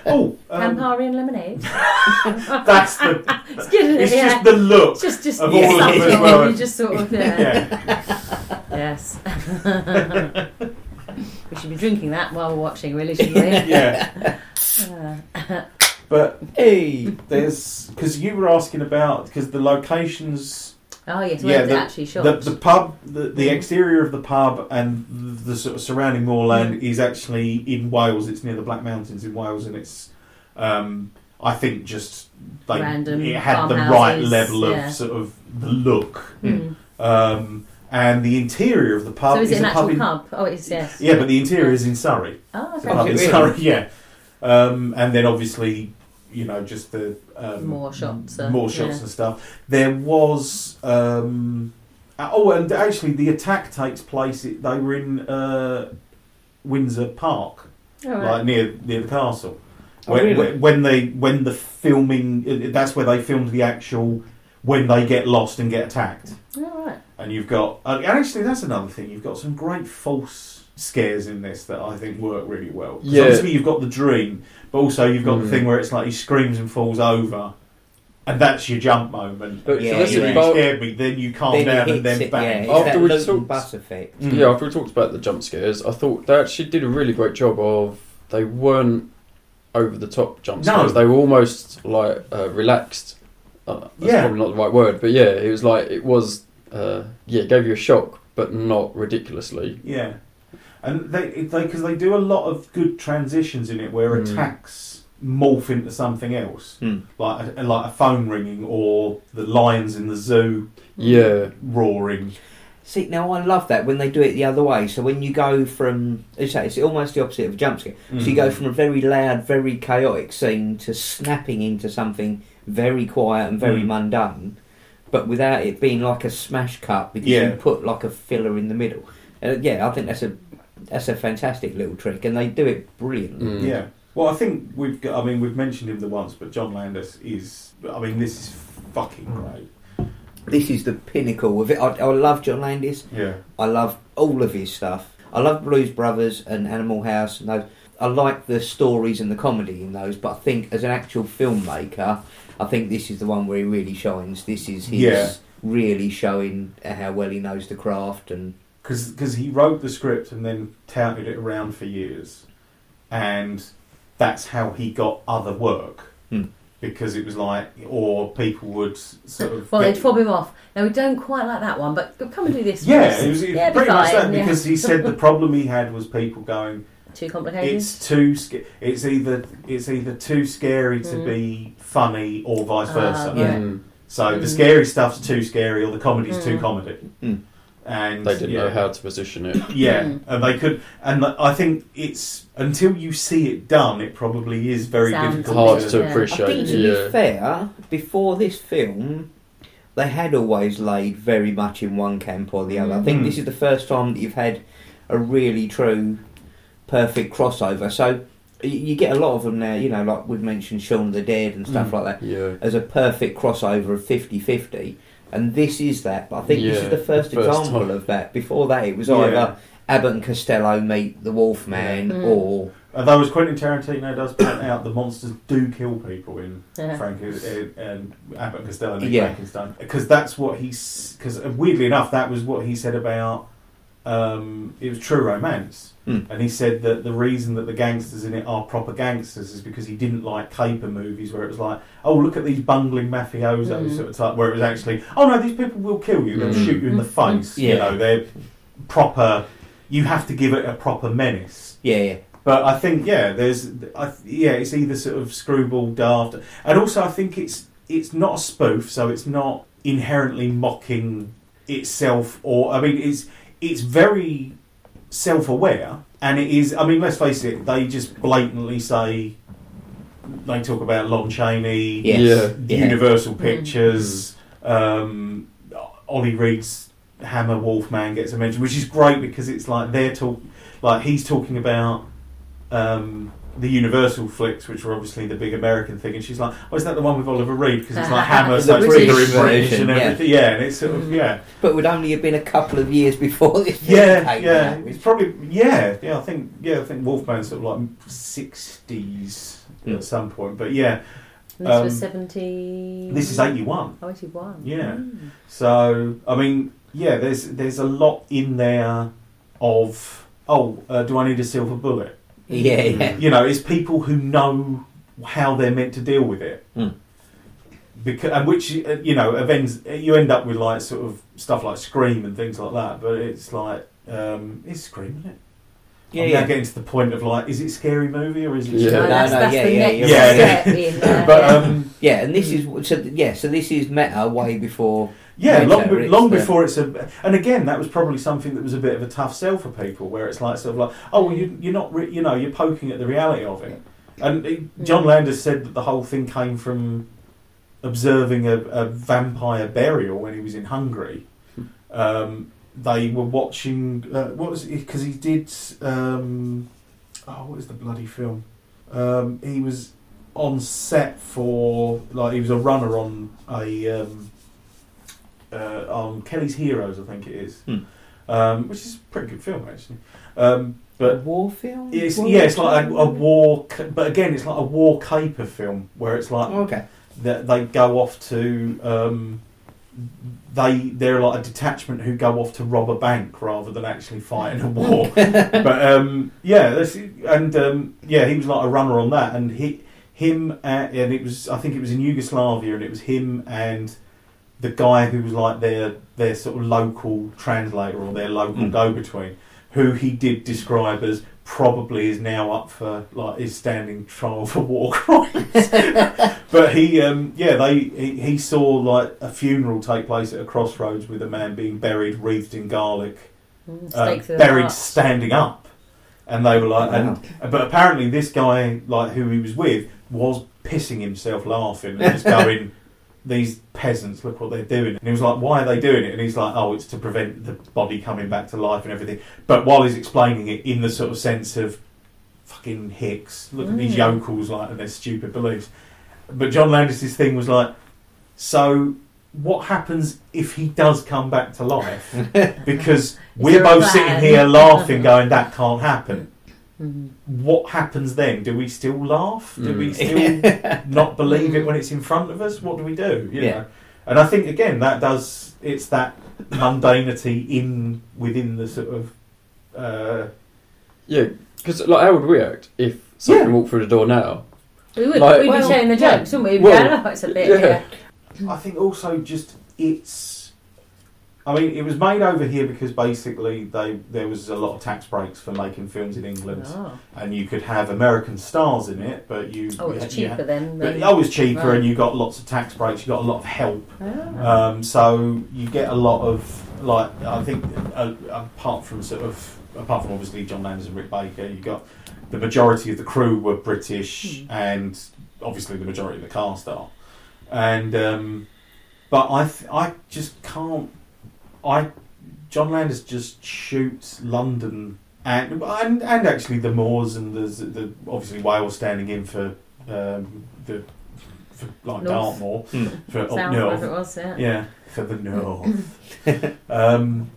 oh, um, Campari and lemonade. that's the. it's good. It's yeah. just the look. It's just, just of all of something it as well. you just sort of, yeah. Yeah. Yes. we should be drinking that while we're watching, really, shouldn't we? yeah. Uh, But Hey, there's because you were asking about because the locations, oh, yes, Yeah, the- actually shot? the, the pub, the, the exterior of the pub, and the, the sort of surrounding moorland Mm. is actually in Wales. It's near the Black Mountains in Wales, and it's. Um, I think just they Random it had the right level of yeah. sort of the look, Mm. um, and the interior of the pub So is it an a actual pub in, pub? Oh, it's, yes. Yeah, but the interior is in Surrey. Oh, The okay. pub it in really? Surrey, yeah. Um, and then obviously you know, just the um, More shots, uh, more shots yeah. and stuff. There was. Um, uh, oh, and actually, the attack takes place. It, they were in uh, Windsor Park, All right. like near near the castle. Oh, when, really? when- when they when the filming, uh, that's where they filmed the actual when they get lost and get attacked. All right. And you've got, uh, and actually, that's another thing. You've got some great false scares in this that I think work really well. 'Cause Yeah. Obviously, you've got the dream, but also you've got the Mm. thing where it's like he screams and falls over, and that's your jump moment. But Yeah, so yeah, you yeah. scared me, then you calm Then down and then hits it, bang. Yeah, After it's we that loop talked- bus effect. Mm. Yeah, after we talked about the jump scares, I thought they actually did a really great job of they weren't over the top jump No. scares. They were almost like uh, relaxed. Uh, that's Yeah. probably not the right word, but yeah, it was like it was. Uh, yeah, it gave you a shock, but not ridiculously. Yeah, and they because they, 'cause they do a lot of good transitions in it where Mm. attacks morph into something else, Hmm. like a, like a phone ringing or the lions in the zoo Yeah, roaring. See, now I love that when they do it the other way. So when you go from, as I say, it's almost the opposite of a jump scare. So you go from a very loud, very chaotic scene to snapping into something very quiet and very Mm. mundane, but without it being like a smash cut because Yeah. you put like a filler in the middle. Uh, yeah, I think that's a that's a fantastic little trick, and they do it brilliantly. Mm. Yeah. Well, I think we've got. I mean, we've mentioned him the once, but John Landis is. I mean, this is fucking great. This is the pinnacle of it. I, I love John Landis. Yeah. I love all of his stuff. I love Blues Brothers and Animal House and those. I like the stories and the comedy in those, but I think as an actual filmmaker, I think this is the one where he really shines. This is his Yeah. really showing how well he knows the craft and Because he wrote the script and then touted it around for years, and that's how he got other work. Hmm. Because it was like, or people would sort of. Well, get- they'd fob him off. Now we don't quite like that one, but come and do this. yeah, it was it'd be pretty much fine, that yeah. because he said the problem he had was people going, too complicated. it's too sca- it's either it's either too scary to Mm. be funny or vice Ah, versa. right. Yeah. Mm. So the Mm. scary stuff's too scary or the comedy's too Mm. comedy. Mm. And They didn't yeah. know how to position it. Yeah, Mm. and they could, and I think it's until you see it done, it probably is very Sounds difficult. Hard to, to Yeah. I appreciate. think to yeah. be fair, before this film, they had always laid very much in one camp or the other. I think this is the first time that you've had a really true, perfect crossover. So you get a lot of them now. You know, like we've mentioned Shaun of the Dead and stuff Mm. like that Yeah. as a perfect crossover of 50-50. And this is that. But I think this is the first, the first example time. of that. Before that, it was Yeah. either Abbott and Costello meet the Wolfman, Yeah. Mm. or Although, as Quentin Tarantino does point out, the monsters do kill people in Yeah. Frank uh, and Abbott and Costello and Yeah. Frankenstein because that's what he's because weirdly enough, that was what he said about um, it was True Romance. Hmm. And he said that the reason that the gangsters in it are proper gangsters is because he didn't like caper movies where it was like, oh, look at these bungling mafiosos, Mm. sort of type, where it was actually, oh no, these people will kill you, they'll Mm. shoot you in the Mm. face. You know, they're proper. You have to give it a proper menace. yeah, yeah. But I think yeah, there's I, yeah, it's either sort of screwball daft, and also I think it's it's not a spoof, so it's not inherently mocking itself, or I mean, it's it's very self-aware, and it is. I mean, let's face it, they just blatantly say they talk about Lon Chaney, Yes. Yeah. Yeah. Universal Mm. Pictures, um, Ollie Reed's Hammer Wolfman gets a mention, which is great because it's like they're talk like he's talking about um, the Universal flicks, which were obviously the big American thing, and she's like, "Oh, is that the one with Oliver Reed?" Because it's like Hammer, The so it's British bigger in British version, and everything. Yeah. and it's sort of Mm. yeah, But would only have been a couple of years before this yeah, yeah. out. It's probably yeah, yeah. I think yeah, I think Wolfman's sort of like sixties Mm. at some point, but yeah, And this was um, 70. this is eighty one. Oh, 81. Yeah. Mm. So I mean, yeah, there's there's a lot in there of oh, uh, do I need a silver bullet? Yeah, yeah. You know, it's people who know how they're meant to deal with it. Mm. Because and which uh, you know, events you end up with like sort of stuff like Scream and things like that. But it's like um, it's Scream, isn't it? Yeah, I'm yeah. now getting to the point of like, is it scary movie or is it? Yeah. No, No, that's, no, that's yeah, the yeah, next right. step Yeah. But yeah. um, Yeah, and this is so. Yeah, so this is meta way before. Yeah, Later, long, be- long the- before it's a, and again, that was probably something that was a bit of a tough sell for people, where it's like sort of like, oh, well, you, you're not, re- you know, you're poking at the reality of it, And he- John Landis said that the whole thing came from observing a, a vampire burial when he was in Hungary. Um, they were watching. Uh, what was it? Because he did. Um, oh, what is the bloody film? Um, he was on set for like he was a runner on a um, uh, on Kelly's Heroes, I think it is, Hmm. um, which is a pretty good film actually. Um, a but war film. it's, War yeah, it's like a, a war, but again, it's like a war caper film where it's like Oh, okay. that they go off to um, they they're like a detachment who go off to rob a bank rather than actually fight in a war. but um, yeah, that's, and um, yeah, he was like a runner on that, and he him and, and it was I think it was in Yugoslavia, and it was him and the guy who was like their their sort of local translator or their local Mm. go between, who he did describe as probably is now up for like is standing trial for war crimes. but he, um, yeah, they he, he saw like a funeral take place at a crossroads with a man being buried, wreathed in garlic, Mm, uh, stake through the buried standing up, and they were like, Wow. and but apparently this guy, like who he was with, was pissing himself laughing and just going. These peasants, look what they're doing. And he was like, Why are they doing it? And he's like, Oh, it's to prevent the body coming back to life and everything. But while he's explaining it in the sort of sense of fucking hicks, look at these Mm. yokels like and their stupid beliefs. But John Landis's thing was like, so what happens if he does come back to life? Because we're there a both sitting here laughing, going, that can't happen. What happens then? Do we still laugh? Do we Mm. still not believe it when it's in front of us? What do we do? You Yeah. know? And I think again that does it's that mundanity in within the sort of uh, Yeah, because like, how would we act if someone Yeah. walked through the door now? We would. Like- We'd Well, be sharing the yeah. jokes, wouldn't we? We'd Well, be going, oh, it's a bit. yeah. Yeah. I think also just it's. I mean, it was made over here because basically they there was a lot of tax breaks for making films in England, Oh, and you could have American stars in it, but you oh it's cheaper then. But than- it was cheaper, Right. and you got lots of tax breaks. You got a lot of help, Oh. um, so you get a lot of like I think uh, apart from sort of apart from obviously John Landis and Rick Baker, you got the majority of the crew were British, Hmm. and obviously the majority of the cast are, and um, but I th- I just can't I John Landis just shoots London and and, and actually the Moors and there's the obviously Wales standing in for um, the for like North. Dartmoor Hmm. for up Sound north. it was, yeah. Yeah, for the north. um,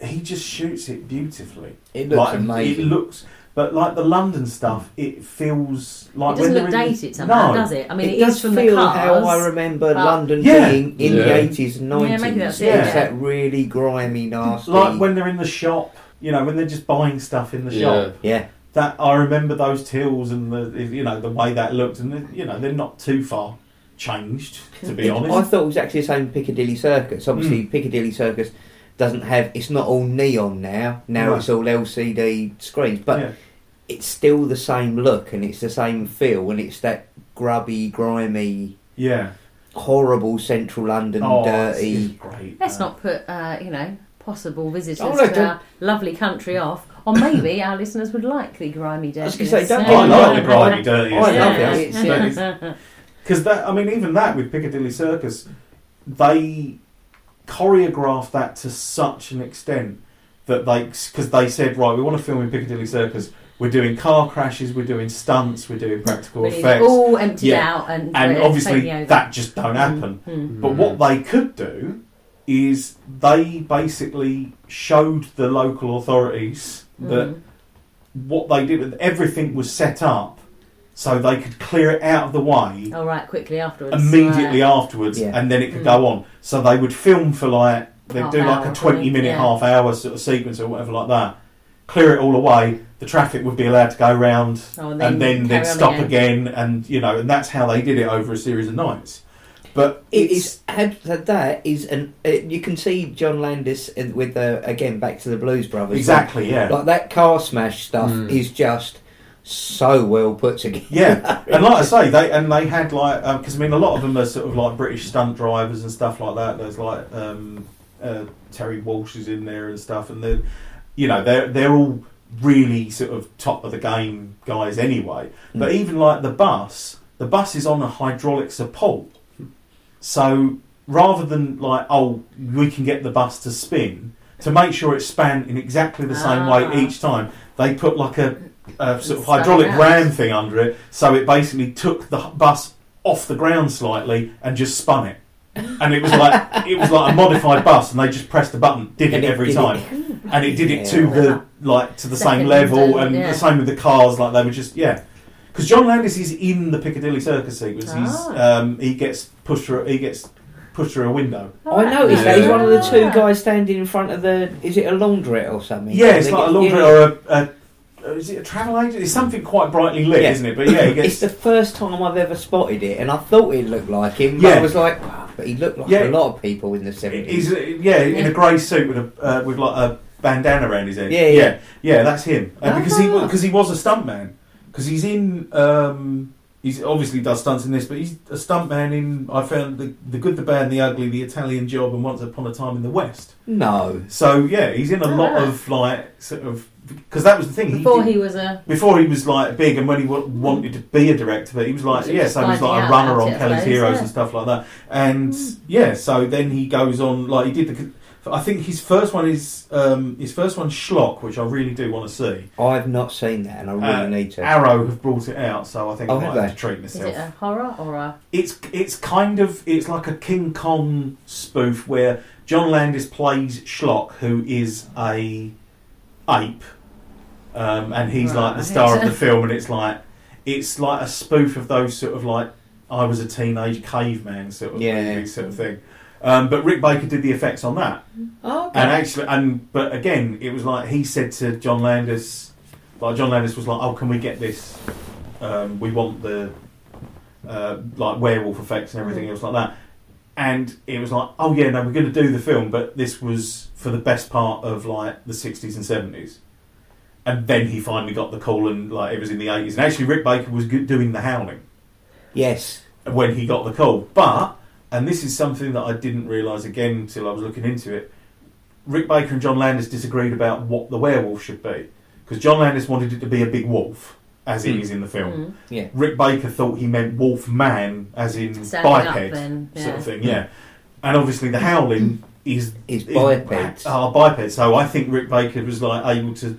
he just shoots it beautifully. It looks like, amazing. It looks, but like the London stuff, it feels like it doesn't when look they're in- dated somehow, no. does it? I mean, it it does is from feel the cars. how I remember London Yeah. being in Yeah. the eighties and Yeah, nineties. maybe that's it, It's yeah. that really grimy, nasty. Like when they're in the shop, you know, when they're just buying stuff in the Yeah. shop. yeah, That I remember those tills and the you know the way that looked, and you know they're not too far changed to be It- honest. I thought it was actually the same Piccadilly Circus. Obviously, Mm. Piccadilly Circus doesn't have. It's not all neon now. Now Right. it's all LCD screens, but yeah. It's still the same look and it's the same feel, and it's that grubby, grimy, yeah, horrible central London, oh, dirty. great. Let's Uh, not put, uh, you know, possible visitors Oh, no, to don't- our lovely country off. Or maybe our listeners would like the grimy dirty. I was gonna say, don't I like the grimy dirty. I love Yeah. it. It's, Because that, I mean, even that with Piccadilly Circus, they choreographed that to such an extent that they, because they said, right, we want to film in Piccadilly Circus. We're doing car crashes, we're doing stunts, we're doing practical We need it effects, all emptied Yeah. out and, and obviously that just don't happen. Mm. But what they could do is they basically showed the local authorities that Mm. what they did, everything was set up so they could clear it out of the way Oh, right, quickly afterwards. immediately Right. afterwards, Yeah. and then it could Mm. go on. So they would film for like they'd Half do like hour, a twenty minute, yeah. half hour sort of sequence or whatever like that. Clear it all away. The traffic would be allowed to go round, Oh, and then carry they'd stop again. and you know, and that's how they did it over a series of nights. But it's is had that- that is an uh, you can see John Landis in- with the again back to the Blues Brothers exactly yeah. like, like that car smash stuff Mm. is just so well put together. Yeah, and like I say, they and they had like because I mean a lot of them are sort of like British stunt drivers and stuff like that. There's like um, uh, Terry Walsh is in there and stuff, and they, you know, they're they're all really sort of top of the game guys anyway. But Mm. even like the bus, the bus is on a hydraulic support. So rather than like, oh, we can get the bus to spin, to make sure it's span in exactly the same Ah. way each time, they put like a, a sort of hydraulic out. ram thing under it, so it basically took the bus off the ground slightly and just spun it. And it was like it was like a modified bus, and they just pressed a button, did And it it every did time, it. and it did it to the like to the same level, window, and yeah. the same with the cars. Like they were just yeah, because John Landis is in the Piccadilly Circus sequence. He's Ah. um, he gets pushed through he gets pushed through a window. I noticed that he's one of the two guys standing in front of the. Is it a laundrette or something? Yeah, it's They like a get- laundry yeah. or a, a is it a travel agent? It's something quite brightly lit, Yeah. isn't it? But yeah, he It's gets the first time I've ever spotted it, and I thought it looked like him. But Yeah. I was like, wow, but he looked like Yeah. a lot of people in the he's seventies. uh, yeah in a grey suit with a uh, with like a bandana around his head. Yeah, yeah, yeah. yeah, that's him. Uh, because he Ah. because he was a stuntman. Because he's in um, he's obviously does stunts in this, but he's a stuntman in I found the the good, the bad, and the ugly, the Italian Job, and Once Upon a Time in the West. No, So yeah, he's in a lot Ah. of like sort of because that was the thing. Before did- he was a. before he was like big and when he w- wanted to be a director, but he was like, was yeah, so he was like a out runner about on it, I Kelly's suppose, Heroes yeah. and stuff like that. And yeah, so then he goes on, like, he did the. I think his first one is um, his first one, Schlock, which I really do want to see. I've not seen that, and I really Uh, need to. Arrow have brought it out, so I think Oh, I have might have they? to treat myself. Is myself. it a horror or a. It's it's kind of it's like a King Kong spoof where John Landis plays Schlock, who is a ape, um, and he's like the star of the film, and it's like it's like a spoof of those sort of like I was a teenage caveman sort of Yeah. movie sort of thing. Um, but Rick Baker did the effects on that, oh, okay. and actually, and but again, it was like he said to John Landis, like John Landis was like, "Oh, can we get this? Um, we want the uh, like werewolf effects and everything Mm. else like that." And it was like, "Oh yeah, no, we're going to do the film, but this was for the best part of like the '60s and '70s." And then he finally got the call, and like it was in the '80s. And actually, Rick Baker was doing the Howling yes, when he got the call. But, and this is something that I didn't realise again until I was looking into it, Rick Baker and John Landis disagreed about what the werewolf should be. Because John Landis wanted it to be a big wolf, as it Hmm. is in the film. Mm. yeah, Rick Baker thought he meant wolf man, as in Standing biped then. sort of thing, yeah. And obviously the howling is is is- biped. are biped. So I think Rick Baker was like able to,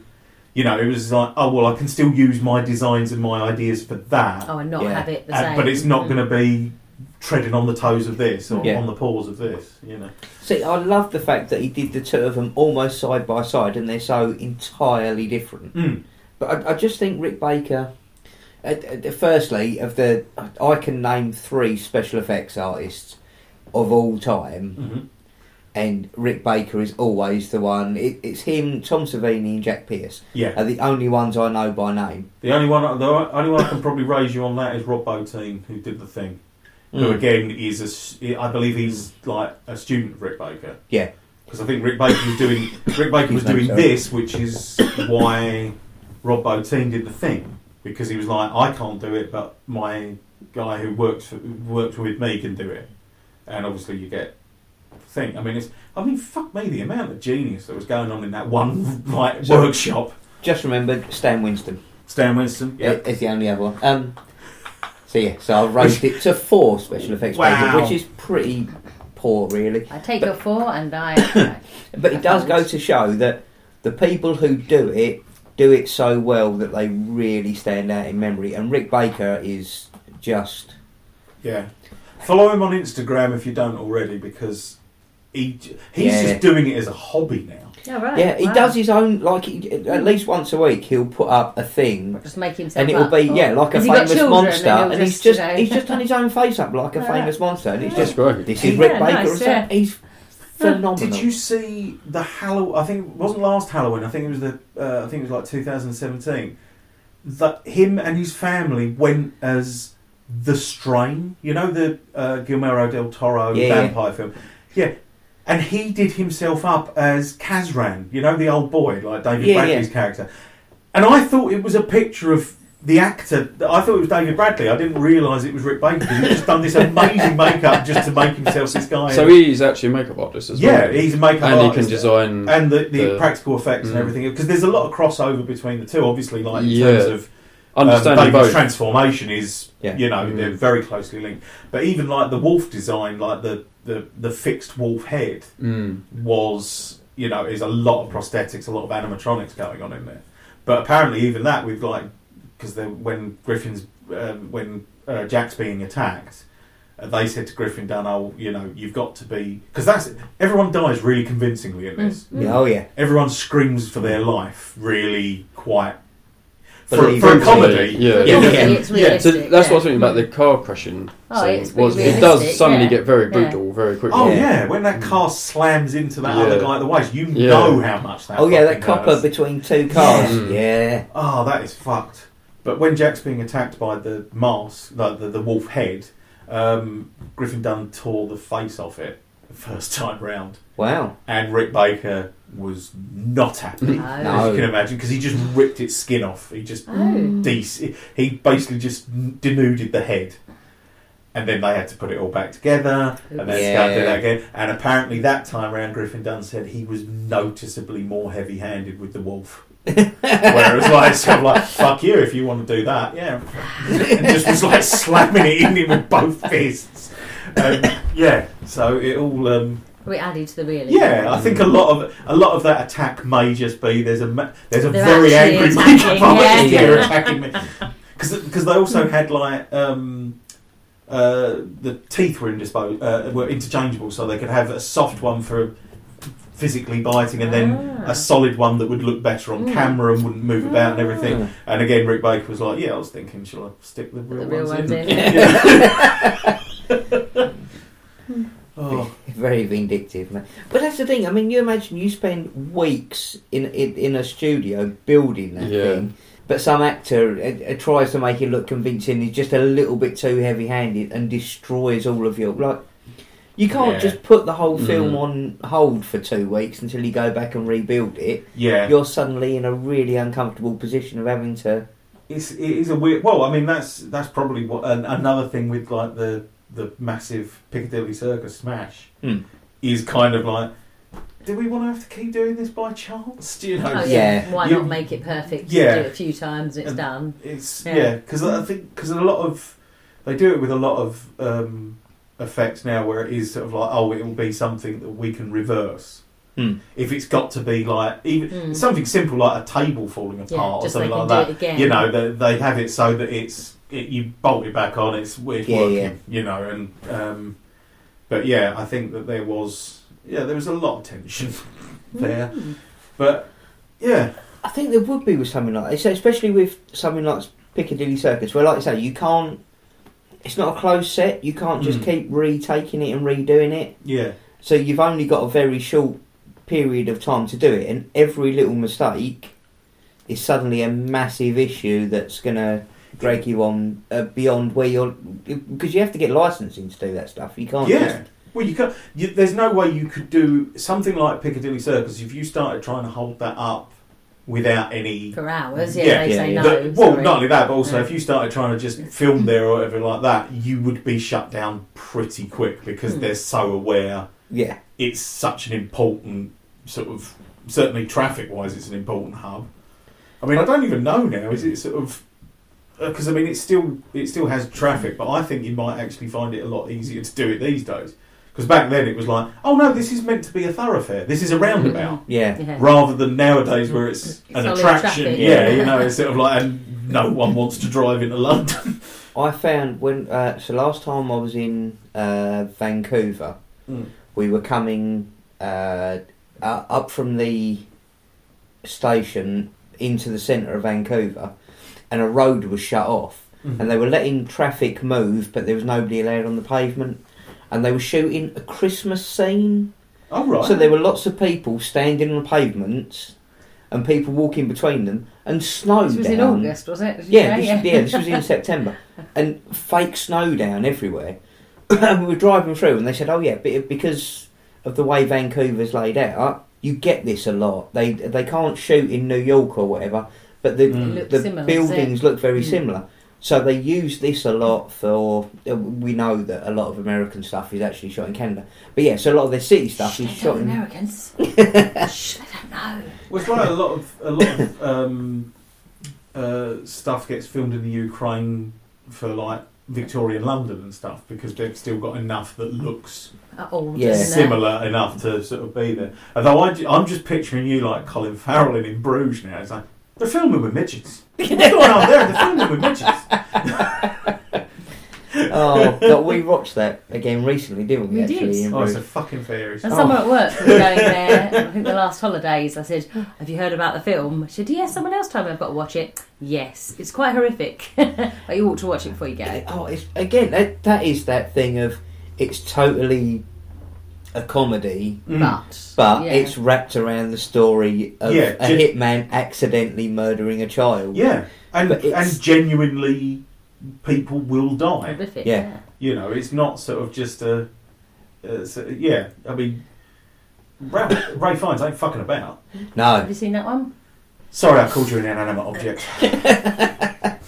you know, it was like, oh well, I can still use my designs and my ideas for that. Oh, and not Yeah. have it the Uh, same. but it's not Mm. going to be treading on the toes of this or Yeah. on the paws of this, you know. See, I love the fact that he did the two of them almost side by side, and they're so entirely different. Mm. But I, I just think Rick Baker. Uh, uh, firstly, of the I can name three special effects artists of all time, hmm and Rick Baker is always the one. It, it's him, Tom Savini, and Jack Pierce Yeah, are the only ones I know by name. the only one, the only one I can probably raise you on that is Rob Bottin, who did the thing. Who Mm. again is a, I believe he's like a student of Rick Baker. Yeah. because I think Rick Baker was doing Rick Baker was doing this, which is why Rob Bottin did the thing because he was like, I can't do it, but my guy who works for, works with me can do it, and obviously you get the thing. I mean, it's I mean, fuck me, the amount of genius that was going on in that one like So- workshop. Just remember Stan Winston. Stan Winston, yeah, Yeah. Is the only other one. Um, so yeah, so I've raised it to four special effects Wow. pages, which is pretty poor, really. I take But- your four and I. But it does go to show that the people who do it do it so well that they really stand out in memory. And Rick Baker is just yeah. Follow him on Instagram if you don't already, because he he's Yeah. just doing it as a hobby now. Yeah, right. yeah. He wow. does his own like he, at least once a week he'll put up a thing. Just make himself. And it'll up, be or- yeah, like a Has he got famous children monster, and he'll and he's just, just you know- he's just done his own face up like a Yeah. famous monster, and it's That's just great. this is Yeah, Rick Baker. nice, or something. yeah. He's phenomenal. Did you see the Halloween? I think it wasn't last Halloween. I think it was the. Uh, I think it was like 2017. That him and his family went as the Strain. You know the uh, Guillermo del Toro Yeah, yeah. vampire film. Yeah, and he did himself up as Kazran. You know the old boy, like David Yeah, Bradley's character. And I thought it was a picture of the actor, I thought it was David Bradley. I didn't realise it was Rick Baker because he'd just done this amazing makeup just to make himself this guy. So he's actually a makeup artist as yeah, well. Yeah, he's a makeup and he artist can design. and the, the, the- practical effects and Mm. everything because there's a lot of crossover between the two. Obviously, like in Yeah. terms of um, understanding David's both. transformation is Yeah. you know Mm. they're very closely linked. But even like the wolf design, like the the, the fixed wolf head Mm. was you know is a lot of prosthetics, a lot of animatronics going on in there. But apparently, even that with like because when Griffin's um, when uh, Jack's being attacked. uh, They said to Griffin Dunne, "Oh, you know, you've got to be because that's everyone dies really convincingly in this. Mm. Yeah, oh yeah. Everyone screams for their life, really quite for, for a comedy. Yeah. Yeah. Obviously, it's So realistic. that's what I was thinking about the car crashing. Oh, scene, it's pretty was it does suddenly yeah. get very Yeah. brutal very quickly. Oh Yeah. yeah, when that car slams into that Yeah. other guy at the waist, you Yeah. know how much that. Oh yeah, that fucking copper hurts. between two cars. Yeah. Yeah. Oh, that is fucked. But when Jack's being attacked by the mask, like the, the wolf head, um, Griffin Dunne tore the face off it the first time round, Wow. and Rick Baker was not happy. No. As you can imagine, because he just ripped its skin off. He just Oh. de- he basically just denuded the head. And then they had to put it all back together, and then Yeah. scanned it again. And apparently, that time round, Griffin Dunne said he was noticeably more heavy-handed with the wolf. Whereas, like, it's kind of like, "Fuck you if you want to do that, yeah." And just was like slamming it in him with both fists. Um, yeah, so it all. Um, We added to the realism. yeah, I think a lot of a lot of that attack may just be there's a ma- there's a They're very angry attacking, makeup artist yeah. here attacking me because they also had like um, uh, the teeth were indisposed uh, were interchangeable, so they could have a soft one for physically biting and then Ah. a solid one that would look better on Mm. camera and wouldn't move about and everything. Mm. And again, Rick Baker was like, "Yeah, I was thinking, shall I stick the real, The real ones, ones in?" in. Yeah. oh, Very vindictive, man. But that's the thing. I mean, you imagine you spend weeks in in, in a studio building that Yeah. thing, but some actor uh, uh, tries to make it look convincing. He's just a little bit too heavy-handed and destroys all of your like. You can't Yeah. just put the whole film Mm. on hold for two weeks until you go back and rebuild it. yeah. You're suddenly in a really uncomfortable position of having to. It's it is a weird. Well, I mean that's that's probably what an, another thing with like the the massive Piccadilly Circus smash Hmm. is kind of like, do we want to have to keep doing this by chance? Do you know? Oh, yeah. Yeah. Why You- not make it perfect? Yeah. Do it a few times and it's And- done. It's Yeah. yeah, because I think because a lot of they do it with a lot of um, effects now where it is sort of like oh it will be something that we can reverse. Hmm. If it's got to be like even Mm. something simple like a table falling Yeah, apart or just so they something like that, you know they, they have it so that it's it, you bolt it back on it's, it's Yeah, working yeah. you know and um, but yeah I think that there was yeah there was a lot of tension there Mm. but yeah I think there would be with something like this, especially with something like Piccadilly Circus, where, like I say, you can't. It's not a closed set. You can't just Mm. keep retaking it and redoing it. yeah So you've only got a very short period of time to do it, and every little mistake is suddenly a massive issue that's going to drag you on uh, beyond where you're because you have to get licensing to do that stuff. You can't. Yeah. Just, Well, you can't. You, there's no way you could do something like Piccadilly Circus if you started trying to hold that up without any. For hours, yeah, Yeah, they yeah, say yeah. no. the- well, sorry. not only that, but also Yeah. if you started trying to just film there or whatever like that, you would be shut down pretty quick because Hmm. they're so aware yeah. it's such an important sort of certainly traffic wise, it's an important hub. I mean, I don't even know now. Is it sort of because I mean, it still it still has traffic, but I think you might actually find it a lot easier to do it these days. Because back then it was like, oh no, this is meant to be a thoroughfare. This is a roundabout, Yeah. Yeah. rather than nowadays where it's an attraction. traffic. Yeah, you know, it's sort of like, and no one wants to drive into London. I found when uh, so last time I was in uh, Vancouver, Mm. we were coming uh, uh, up from the station into the centre of Vancouver, and a road was shut off, and mm-hmm. they were letting traffic move, but there was nobody allowed on the pavement, and they were shooting a Christmas scene. Oh right. So there were lots of people standing on the pavements, and people walking between them, and snow This was down. in August, was it? Did Yeah, this, yeah, this was in September, and fake snow down everywhere. and we were driving through, and they said, "Oh yeah, because of the way Vancouver's laid out, you get this a lot. They they can't shoot in New York or whatever, but but the Mm. the similar, buildings look very Mm. similar. So they use this a lot for. uh, We know that a lot of American stuff is actually shot in Canada, but yeah, so a lot of their city stuff Shh, is shot in. Americans. Shh, they don't know. Well, it's like a lot of a lot of um, uh, stuff gets filmed in the Ukraine for like Victorian London and stuff because they've still got enough that looks Uh, old, Yeah. similar enough to sort of be there. Although I, am just picturing you like Colin Farrell in, in Bruges now. It's like they're filming with midgets. What's going on there? They're filming with midgets. oh, but we watched that again recently, didn't we? We actually, did. in Oh, it's a Bruges? fucking fairies. And Oh. someone at work was going there. I think the last holidays. I said, "Have you heard about the film?" She said, "Yeah." Someone else told me I've got to watch it. Yes, it's quite horrific, but you ought to watch it before you go. Oh, it's again that that is that thing of it's totally a comedy, Mm. But but yeah. it's wrapped around the story of Yeah, a ju- hitman accidentally murdering a child. Yeah, and But and genuinely, people will die. horrific. Yeah. Yeah. You know, it's not sort of just a. Uh, so, yeah, I mean, Ray, Ray Fiennes ain't fucking about. No, have you seen that one? Sorry, I called you an inanimate object.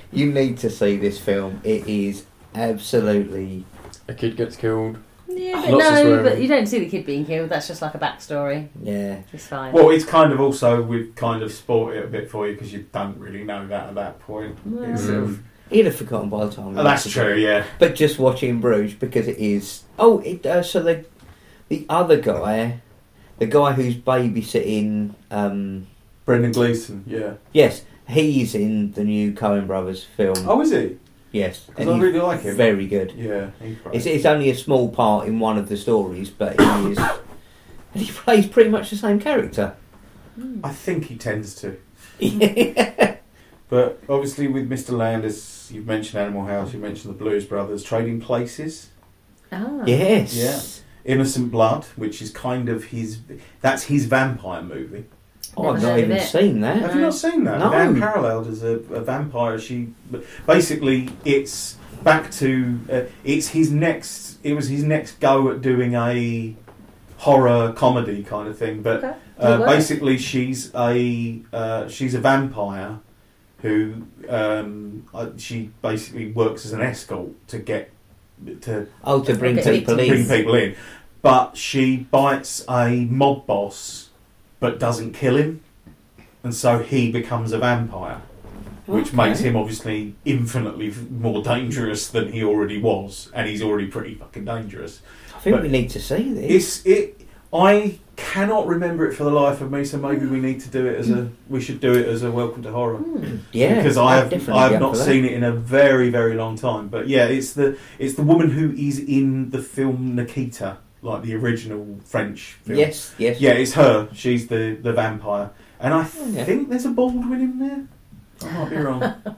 you need to see this film. It is absolutely A kid gets killed. Yeah, but Lots of no, swearing. but you don't see the kid being killed. That's just like a backstory. yeah. It's fine. Well, it's kind of also we've kind of spoilt it a bit for you because you don't really know that at that point. It's sort of, He'd have forgotten by the time. we oh, that's watched true, it. yeah. But just watching Bruges because it is. Oh, it. Uh, so the the other guy, the guy who's babysitting. Um, Brendan Gleeson, yeah. yes, he's in the new Coen Brothers film. Oh, is he? Yes, Because I really like him. very good. Yeah, he's great. It's, it's only a small part in one of the stories, but he is. and he plays pretty much the same character. Hmm. I think he tends to. yeah. But obviously, with Mr. Landis, you've mentioned Animal House, you mentioned the Blues Brothers, Trading Places, Ah. Yes. Yeah. Innocent Blood, which is kind of his. That's his vampire movie. Oh, I've not even it. seen that. Have you not seen that? No. Anne Parillaud as a, a vampire. She basically it's back to uh, it's his next. It was his next go at doing a horror comedy kind of thing. But Okay. uh, Does it work? basically, she's a uh, she's a vampire who um, uh, she basically works as an escort to get to Oh, to bring Okay. people bring people in. But she bites a mob boss, but doesn't kill him, and so he becomes a vampire, which Okay. makes him obviously infinitely more dangerous than he already was, and he's already pretty fucking dangerous. I think but we need to see this. It's it. I cannot remember it for the life of me, so maybe we need to do it as a. We should do it as a welcome to horror Hmm. yeah, because I'd have definitely I be have up not for that. seen it in a very very long time. But yeah, it's the it's the woman who is in the film Nikita, like the original French film. Yes, yes. Yeah, it's her. She's the the vampire, and I Oh, yeah. think there's a Baldwin in there. I might be wrong.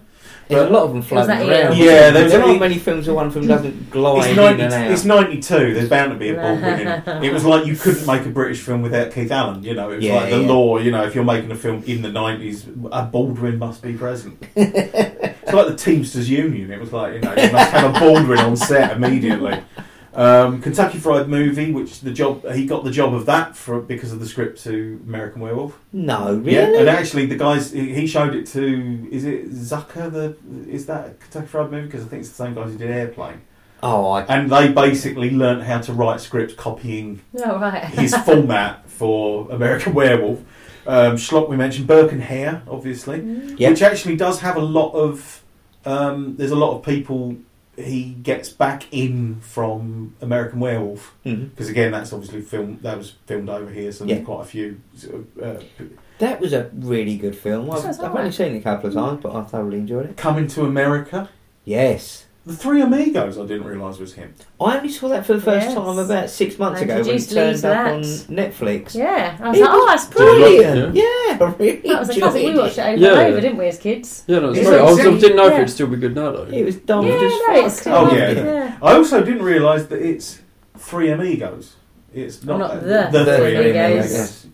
There's a lot of them floating around. Ian? Yeah, there's there aren't many films where one of them doesn't glide it's, in 90, and out. it's 92. There's bound to be a Baldwin in it. It was like you couldn't make a British film without Keith Allen. You know, it was Yeah, like the yeah. law. You know, if you're making a film in the 90s, a Baldwin must be present. it's like the Teamsters Union. It was like you know, you must have a Baldwin on set immediately. Um, Kentucky Fried Movie, which the job he got the job of that for because of the script to American Werewolf. no, really. Yeah, and actually the guys he he showed it to is it Zucker the is that a Kentucky Fried Movie because I think it's the same guys who did Airplane, oh, I, and they basically learnt how to write scripts copying Oh, right. his format for American Werewolf. Um, Schlock we mentioned Burke and Hare obviously, Mm. Yeah. which actually does have a lot of um, there's a lot of people he gets back in from American Werewolf Mhm. because again that's obviously filmed that was filmed over here so Yeah. there's quite a few sort of, uh, that was a really good film. I've, I've only seen it a couple of times, but I thoroughly enjoyed it. coming to America. Yes, The Three Amigos, I didn't realise was him. I only saw that for the first Yes. time about six months I ago when it introduced turned to up that. on Netflix. Yeah. I was It like, oh, was that's Did you like it? brilliant. Yeah, I really That was a enjoyed classic. We watched it over Yeah. and over, didn't we, as kids? Yeah, no, it's It's great. I, was, I didn't know if yeah. it'd still be good now though. It was dumb yeah, as no, fuck. it's still Oh, on. yeah. yeah. I also didn't realise that it's Three Amigos. It's not, Not the The Three Three Amigos. Amigos.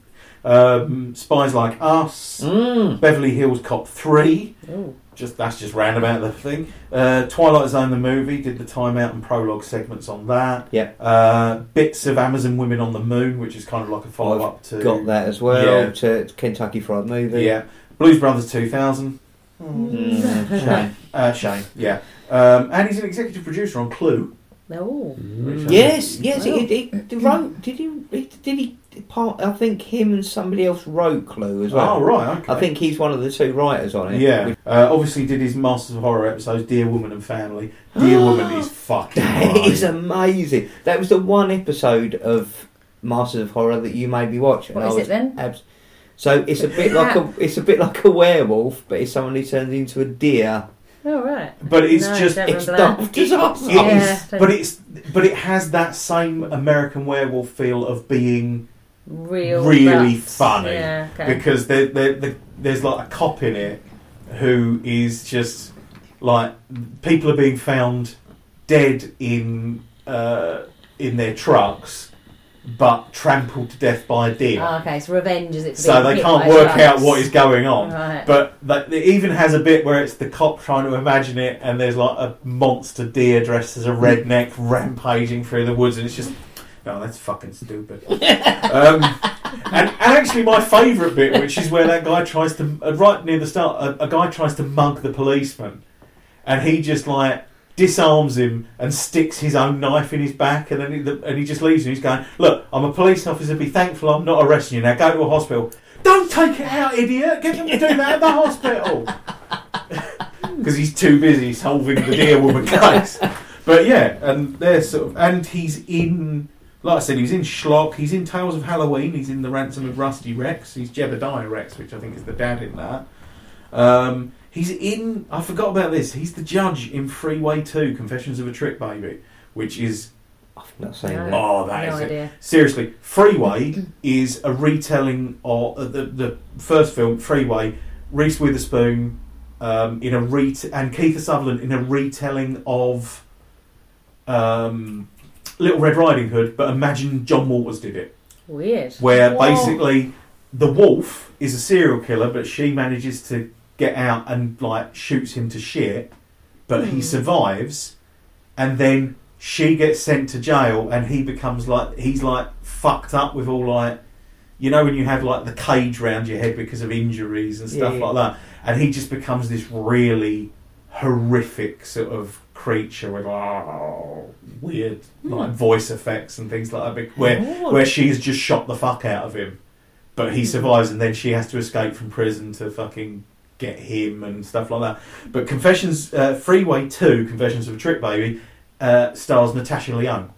Um, Spies Like Us, Mm. Beverly Hills Cop 3, Ooh. Just that's just roundabout the thing. Uh, Twilight Zone the movie, did the timeout and prologue segments on that. Yeah. Uh, bits of Amazon Women on the Moon, which is kind of like a follow up to. Got that as well Yeah. to Kentucky Fried Movie. Yeah. Blues Brothers 2000. Mm, shame. Uh, Shane, yeah. Um, and he's an executive producer on Clue. Oh. Mm. Yes, yes. Wow. He, he, he wrote. Did he? he- Did he? Part. I think him and somebody else wrote Clue as well. Oh, right, okay. I think he's one of the two writers on it. Yeah. Uh, obviously, did his Masters of Horror episodes, Deer Woman and Family. Deer Woman is fucking That great. is amazing. That was the one episode of Masters of Horror that you made me watch. What I is was it then? abs- so it's a bit like a it's a bit like a werewolf, but it's someone who turns into a deer. Oh, right. But it's No, just. don't It's remember that. disaster. Yeah, but it's but it has that same American Werewolf feel of being Real. really nuts. funny. Yeah, okay. because there, there, there, there's like a cop in it who is just like people are being found dead in uh, in their trucks, but trampled to death by a deer. Oh, okay, so revenge is it? so they can't work trucks. out what is going on. Right. But like, it even has a bit where it's the cop trying to imagine it, and there's like a monster deer dressed as a redneck rampaging through the woods, and it's just, no, that's fucking stupid. um, and, and actually, my favourite bit, which is where that guy tries to, uh, right near the start, a, a guy tries to mug the policeman, and he just like disarms him and sticks his own knife in his back, and then he, the, and he just leaves him. He's going, "Look, I'm a police officer. Be thankful I'm not arresting you. Now go to a hospital." Don't take it out, idiot! Get them to do that at the hospital. Because he's too busy solving the deer woman case. But yeah, and they're sort of, and he's in, like I said, he was in Schlock. He's in Tales of Halloween. He's in The Ransom of Rusty Rex. He's Jebediah Rex, which I think is the dad in that. Um, he's in. I forgot about this. He's the judge in Freeway Two: Confessions of a Trick Baby, which is I've not seen No. that. oh, that no is it. Seriously, Freeway is a retelling of uh, the the first film, Freeway. Reese Witherspoon um, in a ret and Kiefer Sutherland in a retelling of um, Little Red Riding Hood, but imagine John Waters did it, Weird. where Whoa. basically the wolf is a serial killer, but she manages to get out and like shoots him to shit, but he Hmm. survives, and then she gets sent to jail, and he becomes like he's like fucked up with all like. You know when you have like the cage round your head because of injuries and stuff Yeah, yeah. like that, and he just becomes this really horrific sort of creature with oh, weird like voice effects and things like that, where Oh. where she's just shot the fuck out of him, but he survives, and then she has to escape from prison to fucking get him and stuff like that. But Confessions, uh, Freeway Two, Confessions of a Trick Baby, uh, stars Natasha Lyonne,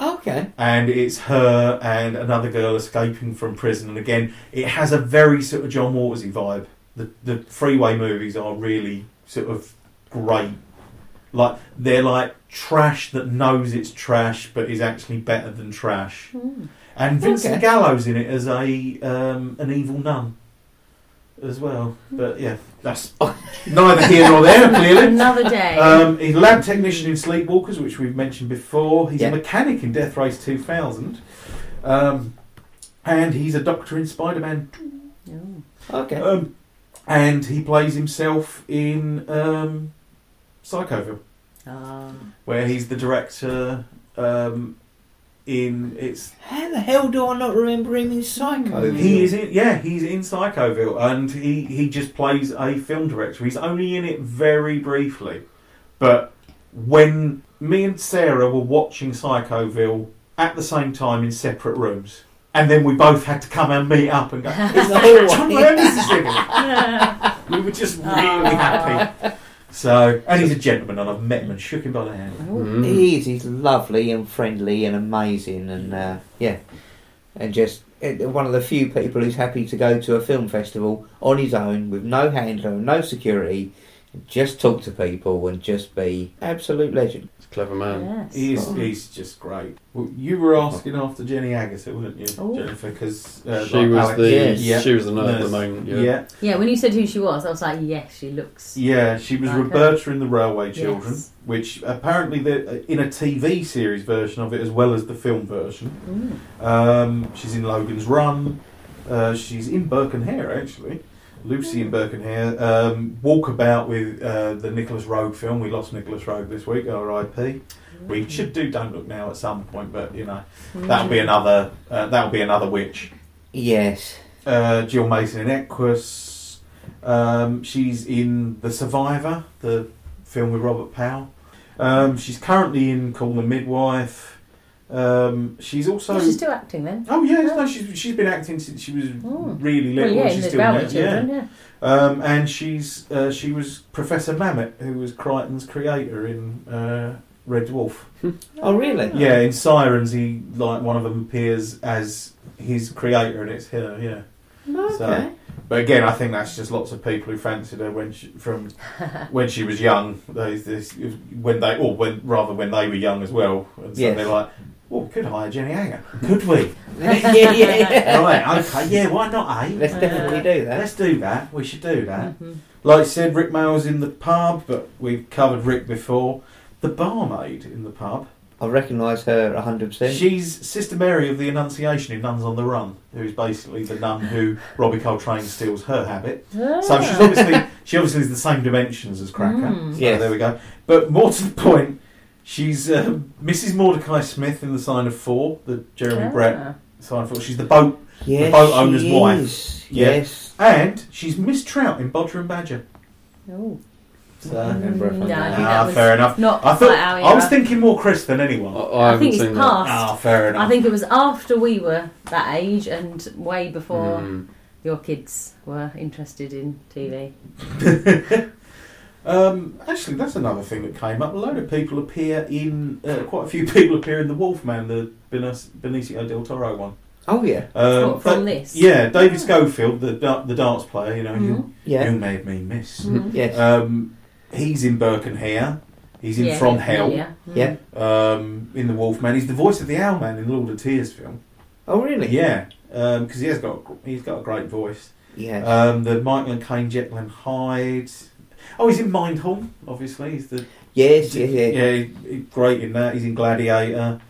Okay. and it's her and another girl escaping from prison. And again, it has a very sort of John Watersy vibe. The the Freeway movies are really sort of great. Like they're like trash that knows it's trash, but is actually better than trash. Hmm. And Vincent Okay. Gallo's in it as a um, an evil nun as well. But yeah, that's neither here nor there. Clearly, Another day. um, he's a lab technician in Sleepwalkers, which we've mentioned before. He's Yeah. a mechanic in Death Race 2000, um, and he's a doctor in Spider Man. Oh. Okay. Um, and he plays himself in um, Psychoville, Ah. where he's the director. Um, in it's How the hell do I not remember him in Psycho? He is in, yeah, he's in Psychoville, and he, he just plays a film director. He's only in it very briefly, but when me and Sarah were watching Psychoville at the same time in separate rooms, and then we both had to come and meet up and go, "Is that John Landis is in it?" We were just really happy. So, and he's a gentleman, and I've met him and shook him by the hand. Oh. Mm. He is. He's lovely and friendly and amazing, and uh, yeah, and just uh, one of the few people who's happy to go to a film festival on his own with no handler, and no security, and just talk to people and just be absolute legend. He's a clever man. Yes. He's, Oh. he's just great. Well, you were asking after Jenny Agutter, weren't you, Oh. Jennifer? Because uh, she like was Alex- the Yes. Yeah. she was the, no, the Nurse. main yeah. yeah. Yeah, when you said who she was, I was like, yes, she looks. Yeah, she was Like her. Roberta in the Railway Children, Yes. which apparently the in a TV series version of it as well as the film version. Mm. Um, she's in Logan's Run. Uh, she's in Burke and Hare actually. Lucy in Burke and Hare. Um, Walkabout with uh, the Nicolas Roeg film. We lost Nicolas Roeg this week. R.I.P. We should do Don't Look Now at some point, but you know that'll be another. Uh, that'll be another witch. Yes. Uh, Jill Mason in Equus. Um, she's in The Survivor, the film with Robert Powell. Um, she's currently in Call the Midwife. Um, she's also. Oh, she's still acting then. Oh yeah, no, she's she's been acting since she was Oh. really Well, little. yeah, and she's still Bowery in it, yeah. Children, yeah. Um, and she's uh, she was Professor Mamet, who was Kryten's creator in uh, Red Dwarf. Oh, really? Yeah, in Psirens, he like one of them appears as his creator, and it's her. Yeah. Okay. So- But again, I think that's just lots of people who fancied her when she, from when she was young. Those this, when they or when rather when they were young as well, and so Yes. they're like, "Well, we could hire Jenny Hanger, could we?" yeah, yeah. right, okay, yeah, why not? Eh? Let's definitely do that. Let's do that. We should do that. Mhm. Like I said, Rik Mayall's in the pub, but we've covered Rick before. The barmaid in the pub. I recognise her 100%. She's Sister Mary of the Annunciation in Nuns on the Run, who's basically the nun who Robbie Coltrane steals her habit. So she's obviously she obviously is the same dimensions as Cracker. Mm. So Yes. there we go. But more to the point, she's uh, Mrs. Mordecai Smith in the Sign of Four, the Jeremy Ah. Brett Sign of Four. She's the boat, yes, boat owner's she wife. is. Yeah. Yes. and she's Miss Trout in Bodger and Badger. Oh. So, I remember her from No, I that. think ah, was fair enough. Not I thought quite our I was era. thinking more Chris than I, anyone. I I haven't think it's seen that. past. Ah, fair enough. I think it was after we were that age and way before Mm. your kids were interested in TV. Um, actually, that's another thing that came up. A load of people appear in, uh, quite a few people appear in the Wolfman, the Benicio del Toro one. Oh, yeah. Um, What, from that- this? Yeah, David Ah. Schofield, the da- the dance player. You know, you, Mhm. Yeah. you made me miss. Mhm. Yes. Um, he's in Burke and Hare. He's in Yeah, From yeah, Hell. Yeah. Mm. Yeah. Um, in the Wolfman, he's the voice of the Owlman in the Lord of Tears film. oh, really? Yeah, because he has got he's got a great voice. Yes. Um, the Michael and Caine Jekyll and Hyde. Oh, he's in Mindhorn, obviously. He's the yes, yes, yes. yeah, he- he's great in that. He's in Gladiator.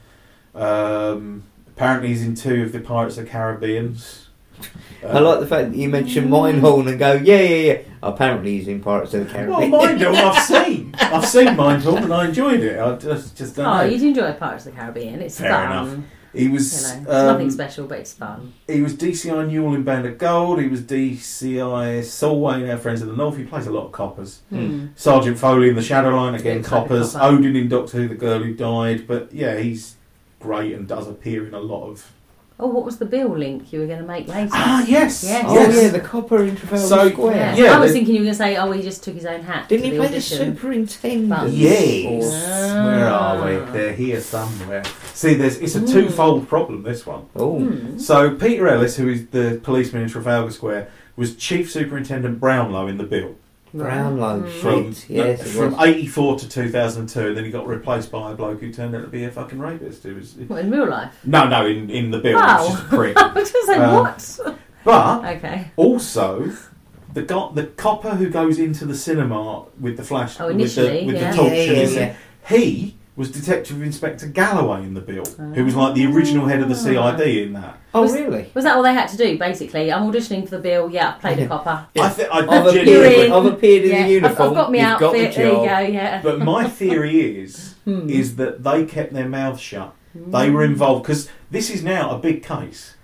Um, apparently, he's in two of the Pirates of the Caribbeans. I like the fact that you mentioned Mindhorn and go, yeah, yeah, yeah. Apparently he's in Pirates of the Caribbean. Well, Caribbean. Mindhorn, I've seen. I've seen Mindhorn and I enjoyed it. I just just don't Oh, know. you'd enjoy Pirates of the Caribbean. It's Fair fun. enough. He You know, was um, nothing special, but it's fun. he was DCI Newell in Band of Gold. He was DCI Solway in Our Friends of the North. He plays a lot of coppers. Mm. Sergeant Foley in the Shadowline again, Looks coppers. copper. Odin in Doctor Who, the girl who died. But yeah, he's great and does appear in a lot of. Oh, what was the bill link you were going to make later? Ah, yes, Yes. Oh, yes. yeah, the copper in Trafalgar So- Square. Yeah. Yeah, I was they- thinking you were going to say, oh, he just took his own hat. Didn't he the play the superintendent? But- Yes. Ah. Where are we? They're here somewhere. See, there's it's a Mm. twofold problem. This one. Oh, Hmm. So Peter Ellis, who is the policeman in Trafalgar Square, was Chief Superintendent Brownlow in the bill Brownlow. Mm. from Shit, yes, it from '84 to 2002. Then he got replaced by a bloke who turned out to be a fucking rapist. Who was What, in real life? no, no, in in the bill, Wow. which is a prick. I was going to say, Um, what? But Okay. also. The, go- the copper who goes into the cinema with the flash Oh, with initially, the, with yeah. the torch yeah, and yeah, his- yeah. he was Detective Inspector Galloway in the bill, who was like the original head of the Ah. CID in that. Oh, Was- really? Was that all they had to do, basically? I'm auditioning for the bill. Yeah, I've played Yeah. a copper. Yeah. I, th- I I've appeared, You're in. I've appeared in yeah, the I've- uniform. I've, got my You've outfit. got the there you go. job. Yeah. But my theory is Hmm. is that they kept their mouths shut. They were involved because this is now a big case.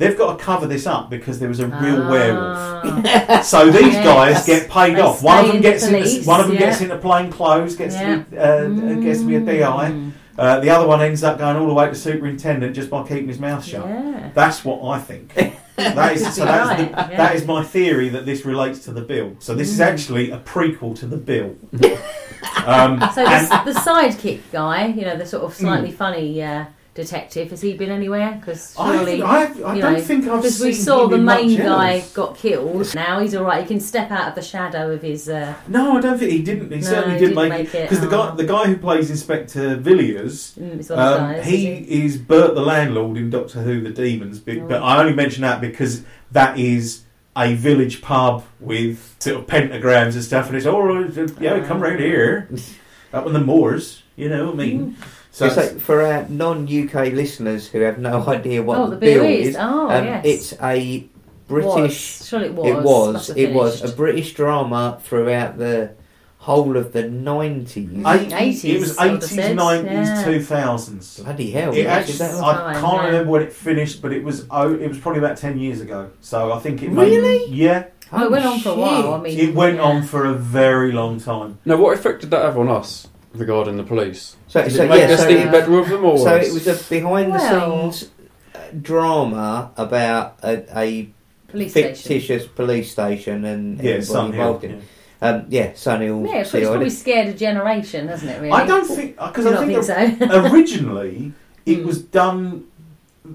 They've got to cover this up because there was a real werewolf. Ah. So these Yes. guys get paid They off. One of stay them in gets the into one of them yeah. gets into plain clothes, gets Yeah. to be, uh, gets to be a DI. Mm. Uh, the other one ends up going all the way to superintendent just by keeping his mouth shut. Yeah. That's what I think. That is, so be that's right, the, yeah. that is my theory that this relates to the bill. So this is Mm. actually a prequel to the bill. um, So and- the, the sidekick guy, you know, the sort of Mm. slightly funny uh, detective, has he been anywhere? Because I, surely. I, I you don't know, think I've Because we saw the main guy else. got killed. Now he's all right. He can step out of the shadow of his. Uh, No, I don't think he didn't. He No, certainly he didn't didn't make, it, because the guy oh. the guy who plays Inspector Villiers. mm, it's one of the Um, guys. he is Bert the landlord in Doctor Who: The Demons, but, Oh. but I only mention that because that is a village pub with sort of pentagrams and stuff, and it's all right, yeah, come round here, up in the moors, you know. what I mean, so It's like for our non-UK listeners who have no idea what oh, the, the bill is, is. Oh, um, yes. it's a British. Was. Surely it was. It was. It was a. British drama throughout the whole of the nineties. 80s, it was I would've eighties, said, nineties, two thousands. Bloody hell! It yeah, actually, is that Yes. right? I Time, can't yeah. remember when it finished, but it was oh, it was probably about ten years ago. So I think it Really? Made, yeah, Oh, it went on for a while. I mean, It went yeah. on for a very long time. Now, what effect did that have on us regarding the police? So, Did so it make yeah, us so, think uh, better of them, or so worse? it was a behind-the-scenes uh, drama about a, a police station. fictitious police station and Yeah, everybody Sun Hill. involved in yeah. it. Um, yeah, Sunny Hill. Yeah, it's, it's probably scared a generation, hasn't it? Really? I don't think because Do I not think, think so? originally it Mm. was done.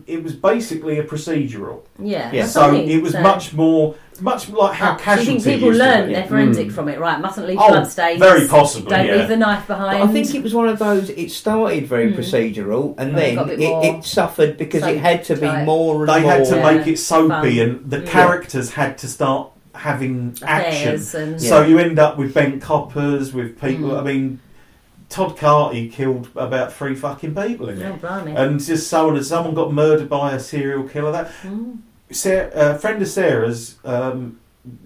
It was basically a procedural, yeah. Yeah. so what I mean, it was so- much more, much like how do you think people used learn their forensic Mm. from it? Right, mustn't leave Oh, bloodstains. very possibly, Don't yeah. leave the knife But behind. I think it was one of those. It started very Mm. procedural, and Oh, then it, it suffered because it had to be type. more and They more. had to Yeah. make it soapy, Fun. and the Yeah. characters had to start having action. And So you end up with bent coppers, with people. Mm. I mean, Todd Carty killed about three fucking people in it. oh blimey. And just so on, someone got murdered by a serial killer. That Mm. Sarah, a friend of Sarah's um,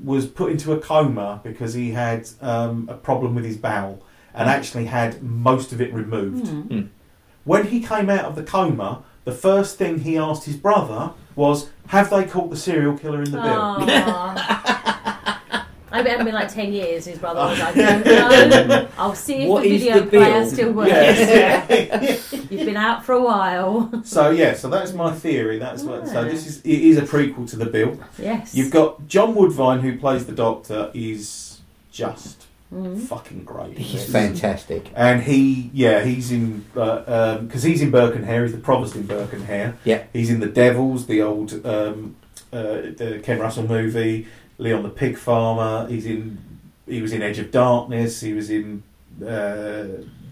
was put into a coma because he had um, a problem with his bowel and actually had most of it removed. Mm. When he came out of the coma, the first thing he asked his brother was, "Have they caught the serial killer in the bill?" Aw. I bet it had been like 10 years, his brother was like, no, no, I'll see if What the is video the player bill? still works. Yeah. You've been out for a while. so yeah, so that's my theory. That's what. So this is it is a prequel to the bill. Yes. You've got John Woodvine who plays the Doctor is just Mm. fucking great. He's this. fantastic. And he, yeah, he's in because he's in Burke and Hare. He's the provost in Burke and Hare. Yeah. He's in the Devils, the old um, uh, the Ken Russell movie. Leon the Pig Farmer. He's in. He was in Edge of Darkness. He was in uh,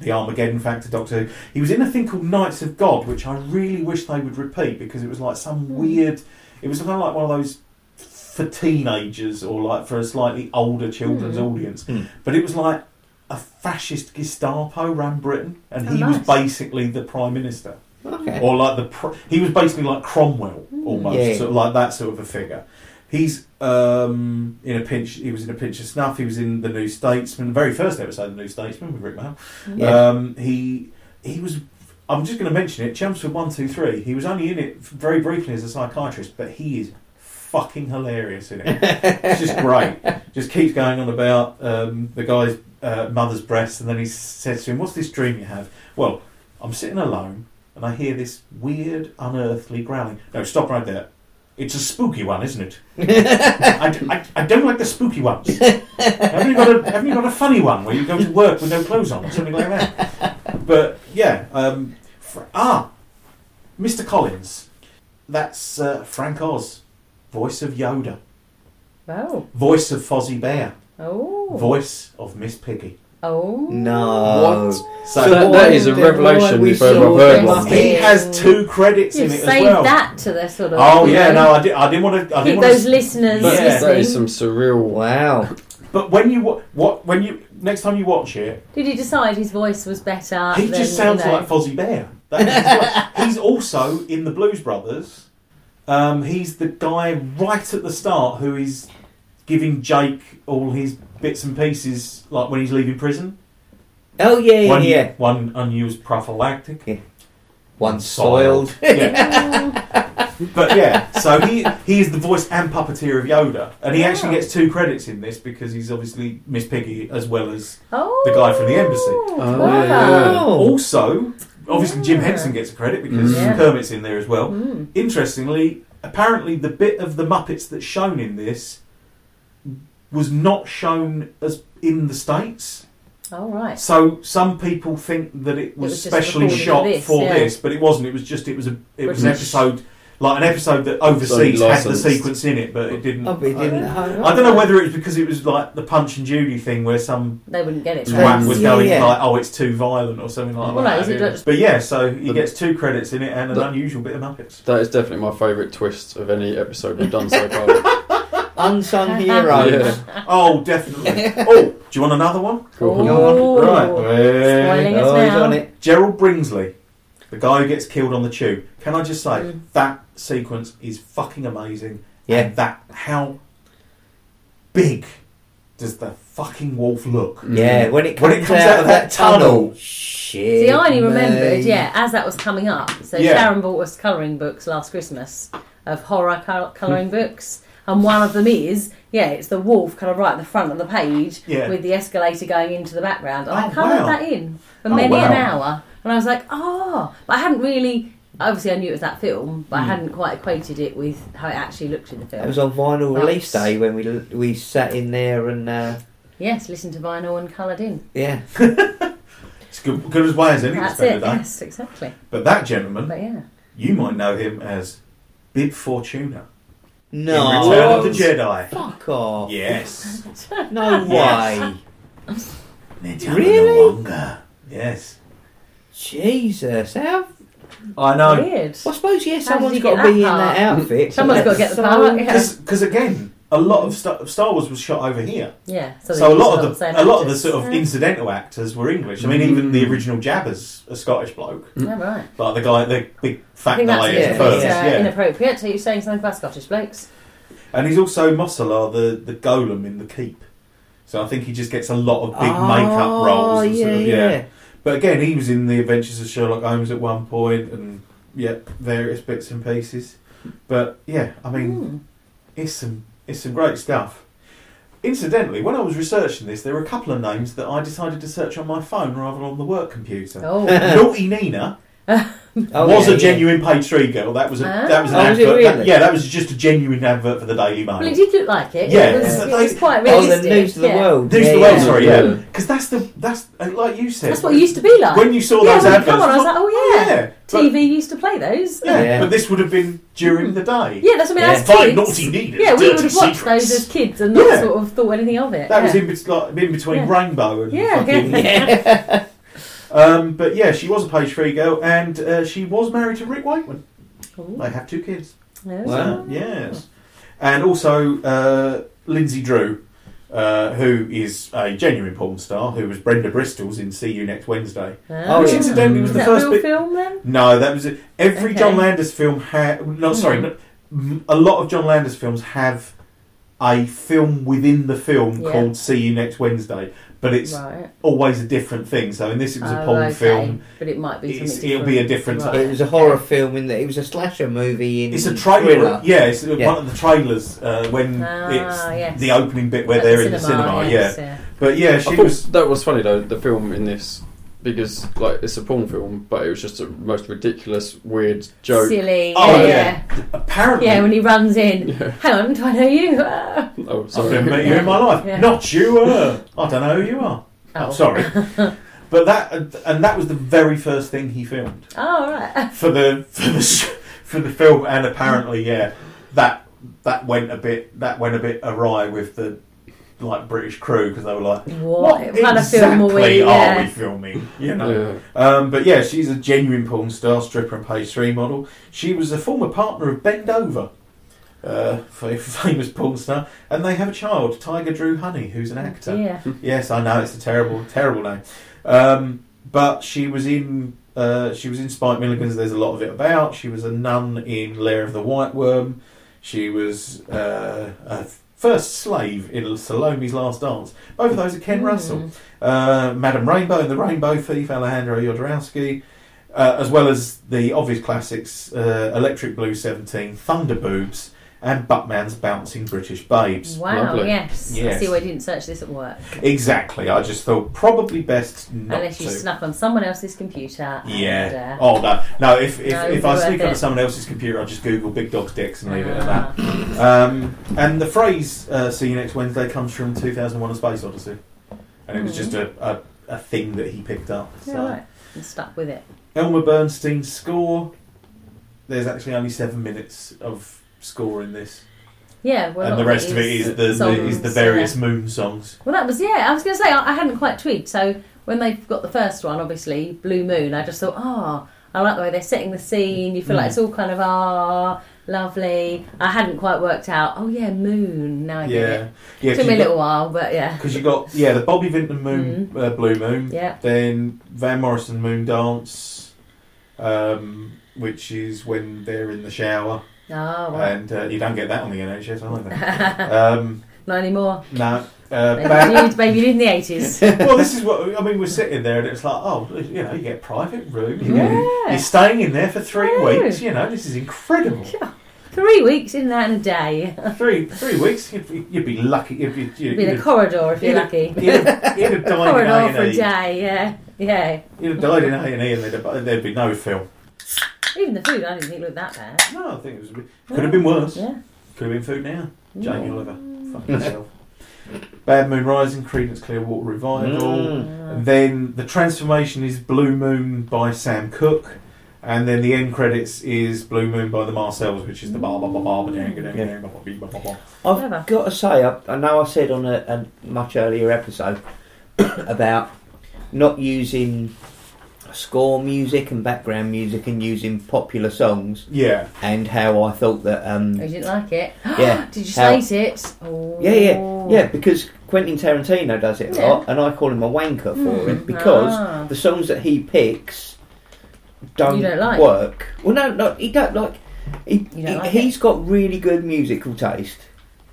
the Armageddon Factor. Doctor Who. He was in a thing called Knights of God, which I really wish they would repeat because it was like some Hmm. weird. It was kind of like one of those for teenagers or like for a slightly older children's Hmm. audience. Hmm. But it was like a fascist Gestapo ran Britain, and Oh, he was basically the prime minister, Okay. or like the pr- he was basically like Cromwell, almost Yeah. sort of like that sort of a figure. He's um, in a pinch. He was in a pinch of snuff. He was in the New Statesman, the very first episode of the New Statesman with Rik Mayall. Yeah. Um, he he was. I'm just going to mention it. Chelmsford one two three. He was only in it very briefly as a psychiatrist, but he is fucking hilarious in it. it's just great. Just keeps going on about um, the guy's uh, mother's breast, and then he says to him, "What's this dream you have?" Well, I'm sitting alone, and I hear this weird, unearthly growling. No, stop right there. It's a spooky one, isn't it? I, I, I don't like the spooky ones. haven't, you got a, haven't you got a funny one where you go to work with no clothes on or something like that? But yeah, um, fr- ah, Mr. Collins. That's uh, Frank Oz, voice of Yoda, Oh. voice of Fozzie Bear, Oh. voice of Miss Piggy. Oh. No. What? So So that- that is a revelation why we if ever saw I've heard them one. up he has two credits You've in it as saved well. that to the sort of. Oh yeah, know, no, I, did, I didn't want to. I Keep didn't want those to. listeners But- That listening. some surreal. Wow. But when you wa- what when you next time you watch it, Did he decide his voice was better? he than, just sounds you know, like Fozzie Bear. That is he's also in the Blues Brothers. Um, he's the guy right at the start who is giving Jake all his bits and pieces, like when he's leaving prison. Oh yeah, yeah, one, yeah. one unused prophylactic. One soiled. yeah. but yeah, so he he is the voice and puppeteer of Yoda, and he actually gets two credits in this because he's obviously Miss Piggy as well as Oh. The guy from the embassy. Oh, wow. yeah. also obviously Jim Henson gets a credit because Yeah. Kermit's in there as well. Mm. Interestingly, apparently the bit of the Muppets that's shown in this was not shown as in the states. Oh right. So some people think that it was, was specially shot for this, for yeah. this, but it wasn't. It was just it was a it was an episode like an episode that overseas So had the sequence in it, but it didn't. Oh, but it didn't. I don't know whether it was because it was like the Punch and Judy thing where some They wouldn't get it. Yeah. twat was Yeah, going yeah. like, "Oh, it's too violent" or something like Well, that. no, it just- But yeah, so he gets two credits in it and an The- unusual bit of Muppets. That is definitely my favourite twist of any episode we've done so far. Unsung heroes. Yeah. Oh, definitely. oh, do you want another one? Cool. Go Right. Spoiling us Oh, he's now. on it. Gerald Bringsley, the guy who gets killed on the tube. Can I just say Mm. that sequence is fucking amazing. Yeah. And that how big does the fucking wolf look? Yeah, when it comes, When it comes out of that tunnel. Shit. See, I only remembered, me. yeah, as that was coming up. So Yeah. Sharon bought us colouring books last Christmas of horror col- colouring books. And one of them is yeah, it's the wolf kind of right at the front of the page Yeah. with the escalator going into the background. And I Oh, coloured wow. that in for Oh, many wow. an hour, and I was like, oh, but I hadn't really. Obviously, I knew it was that film, but I Mm. hadn't quite equated it with how it actually looked in the film. It was on vinyl That's- release day when we we sat in there and uh, Yes, listened to vinyl and coloured in. yeah. It's good, good as way as any to That's spend it. a. Yes, exactly. But that gentleman, But yeah. you might know him as Bib Fortuna No. in Return of the Jedi. Fuck off. Yes. No way. Really? Yes. Jesus. How? I know. Weird. Well, I suppose yeah. How did Someone's you got get to be that in that part? outfit. Someone's got to get the So- part. Yeah. Because again, a lot of Star, Star Wars was shot over here, yeah. so, they a lot of the same a lot of the sort of Yeah. incidental actors were English. I mean, even the Mm. original Jabba's a Scottish bloke, Yeah, right. like the guy, the big I fat think guy a at bit yeah, uh, yeah. inappropriate. So you're saying something about Scottish blokes? And he's also Molasar, the the golem in the keep. So I think he just gets a lot of big makeup Oh, roles. yeah, sort of, yeah. But again, he was in the Adventures of Sherlock Holmes at one point, and yeah, various bits and pieces. But yeah, I mean, Hmm. it's some it's some great stuff. Incidentally, when I was researching this, there were a couple of names that I decided to search on my phone rather than on the work computer. Oh, Naughty Nina Oh, was yeah, a genuine page three girl. That was a that was an Oh, was it advert. that- yeah, that was just a genuine advert for the Daily Mail. well, it did look like it. Yeah, it was, it's- it was quite yeah. Oh, realistic. the news of the yeah. world. News yeah, of the world, yeah. sorry, Yeah. yeah, because that's the that's uh, like you said. That's what it used to be like. when you saw yeah, those adverts. come on, I was like, oh yeah. yeah, but- TV used to play those. yeah, Yeah. but this would have been during the day. Yeah, that's what I mean. Yeah. As Find kids, naughty Nina's yeah, we would have watched secrets. those as kids and not Yeah. sort of thought anything of it. That yeah. was in, bet- like, in between Yeah. Rainbow and Yeah, fucking. Yeah. Um, but yeah, she was a page three girl, and uh, she was married to Rick Wakeman. Ooh. They have two kids. Yeah, Wow. Yes, and also uh, Linzi Drew, uh, who is a genuine porn star, who was Brenda Bristol's in See You Next Wednesday. Oh, Which yeah. incidentally was Is the that first a real bit. film then? No, that was it. Every Okay. John Landis film had. No, sorry, Hmm. no, m- a lot of John Landis films have a film within the film Yeah. called See You Next Wednesday, but it's Right. always a different thing. So in this, it was a Oh, porn okay. film. But it might be It's- it'll different. be a different- Right. It was a horror film in that it was a slasher movie in It's a trailer. thriller. Yeah, it's Yeah. one of the trailers uh, when Ah, it's yes. the opening bit where At they're in the cinema. yes, yeah, but yeah, she thought was. that was funny though. The film in this because like it's a porn film, but it was just a most ridiculous, weird joke. Silly. Oh, yeah, yeah. yeah. Apparently, Yeah, when he runs in. Yeah. Hang on, do I know you? Ah. Oh, I've never met you in my life. Yeah. Not you. Uh, I don't know who you are. Oh. I'm sorry, but that and that was the very first thing he filmed. Oh, right. for the for the for the film, and apparently, yeah, that that went a bit that went a bit awry with the like British crew because they were like, What, "What kind of film are exactly we? are we filming?" You know. Yeah. Um, but yeah, she's a genuine porn star, stripper, and pastry model. She was a former partner of Ben Dover, uh, famous porn star, and they have a child, Tiger Drew Honey, who's an actor. Yeah. Yes, I know it's a terrible, terrible name. Um, but she was in uh, she was in Spike Milligan's. There's a lot of it about. She was a nun in Lair of the White Worm. She was uh, a first slave in Salome's Last Dance. Both of those are Ken Hmm. Russell. Uh, Madame Rainbow and the Rainbow Thief, Alejandro Jodorowsky. Uh, as well as the obvious classics, uh, Electric Blue 17, Thunder Boobs, and Buckman's Bouncing British Babes. Wow, Lovely. yes. I see why I didn't search this at work. Exactly. I just thought probably best not Unless you to. snuck on someone else's computer. yeah. And, uh, oh no. No. If if, No, if I be sneak worth onto it. someone else's computer, I just Google big dog's dicks and leave it at ah. that. Um, and the phrase uh, "See you next Wednesday" comes from 2001: A Space Odyssey, and it was just a, a, a thing that he picked up. So. Yeah, right. I'm stuck with it. Elmer Bernstein's score. There's actually only seven minutes of score in this, Yeah, well, and the rest of it is the, the is the various yeah. moon songs. Well, that was yeah. I was going to say I, I hadn't quite twigged. So when they've got the first one, obviously Blue Moon, I just thought, oh, I like the way they're setting the scene. You feel like Mm. it's all kind of ah, lovely. I hadn't quite worked out. Oh yeah, moon. Now I get Yeah, it. yeah. Took me a little while, but yeah, Because you got yeah the Bobby Vinton Moon uh, Blue Moon, yeah. then Van Morrison Moon Dance, um, which is when they're in the shower, Oh, right. and uh, you don't get that on the NHS either. um, Not anymore. no, uh, Maybe you did, maybe you did in the eighties. well, this is what I mean. We're sitting there, and it's like, oh, you know, you get a private room. You Yeah. you're staying in there for three weeks. You know, this is incredible. Yeah. Three weeks in in a day. Three three weeks, you'd be, you'd be lucky. You'd be, you'd, Be in a corridor if you're lucky. you'd have, you'd have died corridor for in a A&E. day, yeah. Yeah. You'd have died in A and E, and there'd, there'd be no film. Even the food I didn't think looked that bad. No, I think it was. a bit- Could have been worse. Yeah. Could have been food now. Jamie Mm. Oliver, fucking yourself. Bad Moon Rising, Creedence Clearwater Revival. Mm. And then the transformation is Blue Moon by Sam Cooke. And then the end credits is Blue Moon by the Marcels, which is the ba ba ba ba ba dang, dang, dang, ba ba bee, ba ba ba. I've Clever. got to say, I, I know I said on a, a much earlier episode about not using score music and background music and using popular songs, Yeah. and how I thought that. Oh, Um, you didn't like it? Yeah. Did you How- slate it? Oh. yeah, yeah, yeah, because Quentin Tarantino does it a Yeah. lot, and I call him a wanker for Mm, it because ah. the songs that he picks don't, You don't like? work. Well, no, no, he don't like. He, You don't he, like he's got really good musical taste,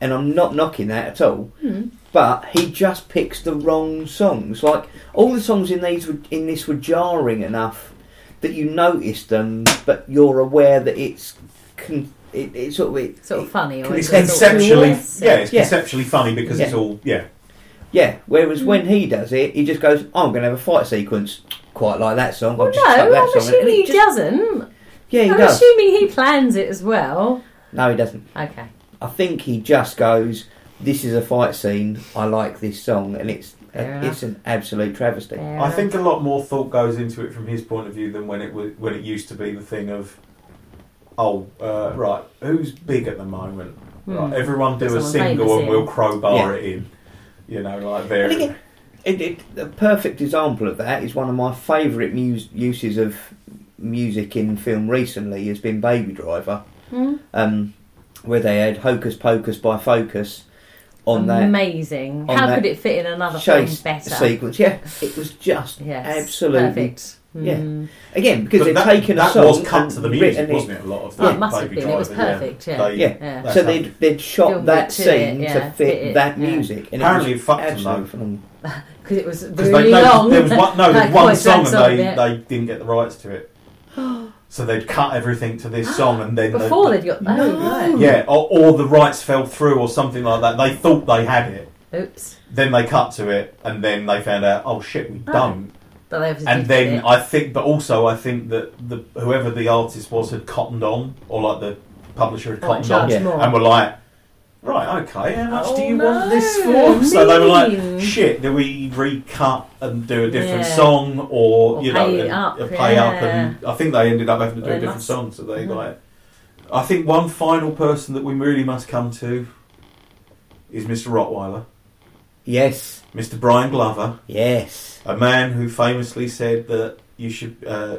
and I'm not knocking that at all. Hmm. But he just picks the wrong songs. Like all the songs in these were, in this were jarring enough that you noticed them, but you're aware that it's con- it, it's sort of it, Sort of funny. Or It's is it sort of conceptually, yes? yeah, it's Yeah. conceptually funny because it's all, yeah. yeah. Whereas Hmm. when he does it, he just goes, "I'm going to have a fight sequence." Quite like that song. Well, just no, I'm song assuming it he just- doesn't. Yeah, he does. I'm does. assuming he plans it as well. No, he doesn't. Okay. I think he just goes, "This is a fight scene. I like this song," and it's Fair it's an absolute travesty. Fair I think a lot more thought goes into it from his point of view than when it was when it used to be the thing of, oh, uh, right, who's big at the moment? Hmm. Right, everyone do a single and we'll crowbar Yeah. it in. You know, like And very. it, it, a perfect example of that is one of my favourite mus- uses of music in film recently has been Baby Driver, Hmm? um, where they had Hocus Pocus by Focus on that Amazing. How that could it fit in another film chase better? sequence. Yeah, it was just Yes. absolutely Perfect. Yeah. Hmm. again because they've that, taken a song was cut to the music, written wasn't it? A lot of Oh, the it must have Baby been. It was perfect, Yeah. yeah. They- Yeah. Yeah. So they'd, they'd shot Filmed that to scene it, yeah, to fit fit it, that yeah. music, and Apparently it it fucked them, though. Because it was really they, long. there was one, no, there was one quite song and they, they didn't get the rights to it. So they'd cut everything to this song and then Before the, they'd got. Oh, No. right. yeah, or, or the rights fell through or something like that. They thought they had it. Oops. Then they cut to it and then they found out, oh shit, we Oh. don't. But they obviously And did then it. I think, but also I think that the whoever the artist was had cottoned on, or like the publisher had Oh, cottoned charge on, Yeah. more. and were like, right, okay, how much do Oh, you want this no, for? So they were like, shit, do we recut and do a different Yeah. song, or, Or you know, pay it and- up, pay up? yeah. And I think they ended up having to do They a different must. song. So they Mhm. like, I think one final person that we really must come to is Mr. Rottweiler, Yes, Mr. Brian Glover yes. a man who famously said that you should, uh,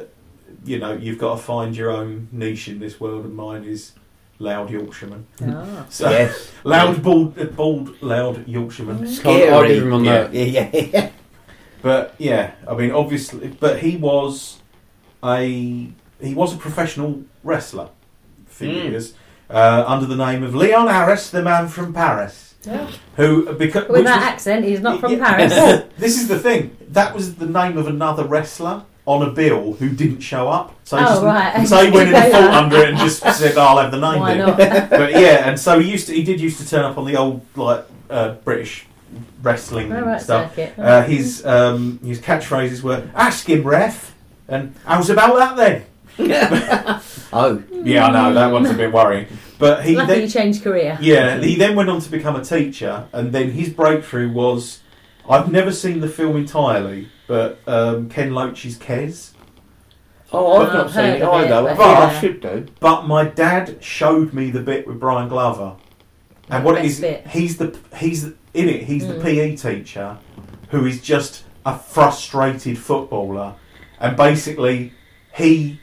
you know, you've got to find your own niche in this world, and mine is loud Yorkshireman. Ah. So yes. loud, bald, bald, loud Yorkshireman. Mm. Scary. I'll give him on Yeah. that. Yeah, yeah. But yeah, I mean, obviously, but he was a he was a professional wrestler for Mm. years uh, under the name of Leon Arras, the man from Paris, Yeah. who because With that accent, he's not from Yeah. Paris. this is the thing. That was the name of another wrestler on a bill who didn't show up. So he, Oh, just, right. so he went in and Okay. fought under it and just said, "I'll have the name." Why then." not? But yeah, and so he used to. He did used to turn up on the old like uh, British wrestling All right, stuff. circuit. Uh, his um, his catchphrases were "Ask him, ref," and "How's about that then?" Oh, Yeah, I know that one's a bit worrying. But he Lucky then, you changed career. yeah, he then went on to become a teacher, and then his breakthrough was I've never seen the film entirely, but um, Ken Loach's Kes. oh, I've I've not seen heard it of it, either. I but I yeah. should do. But my dad showed me the bit with Brian Glover, and what it Best is, bit. he's the he's in it. He's the Mm. PE teacher who is just a frustrated footballer, and basically he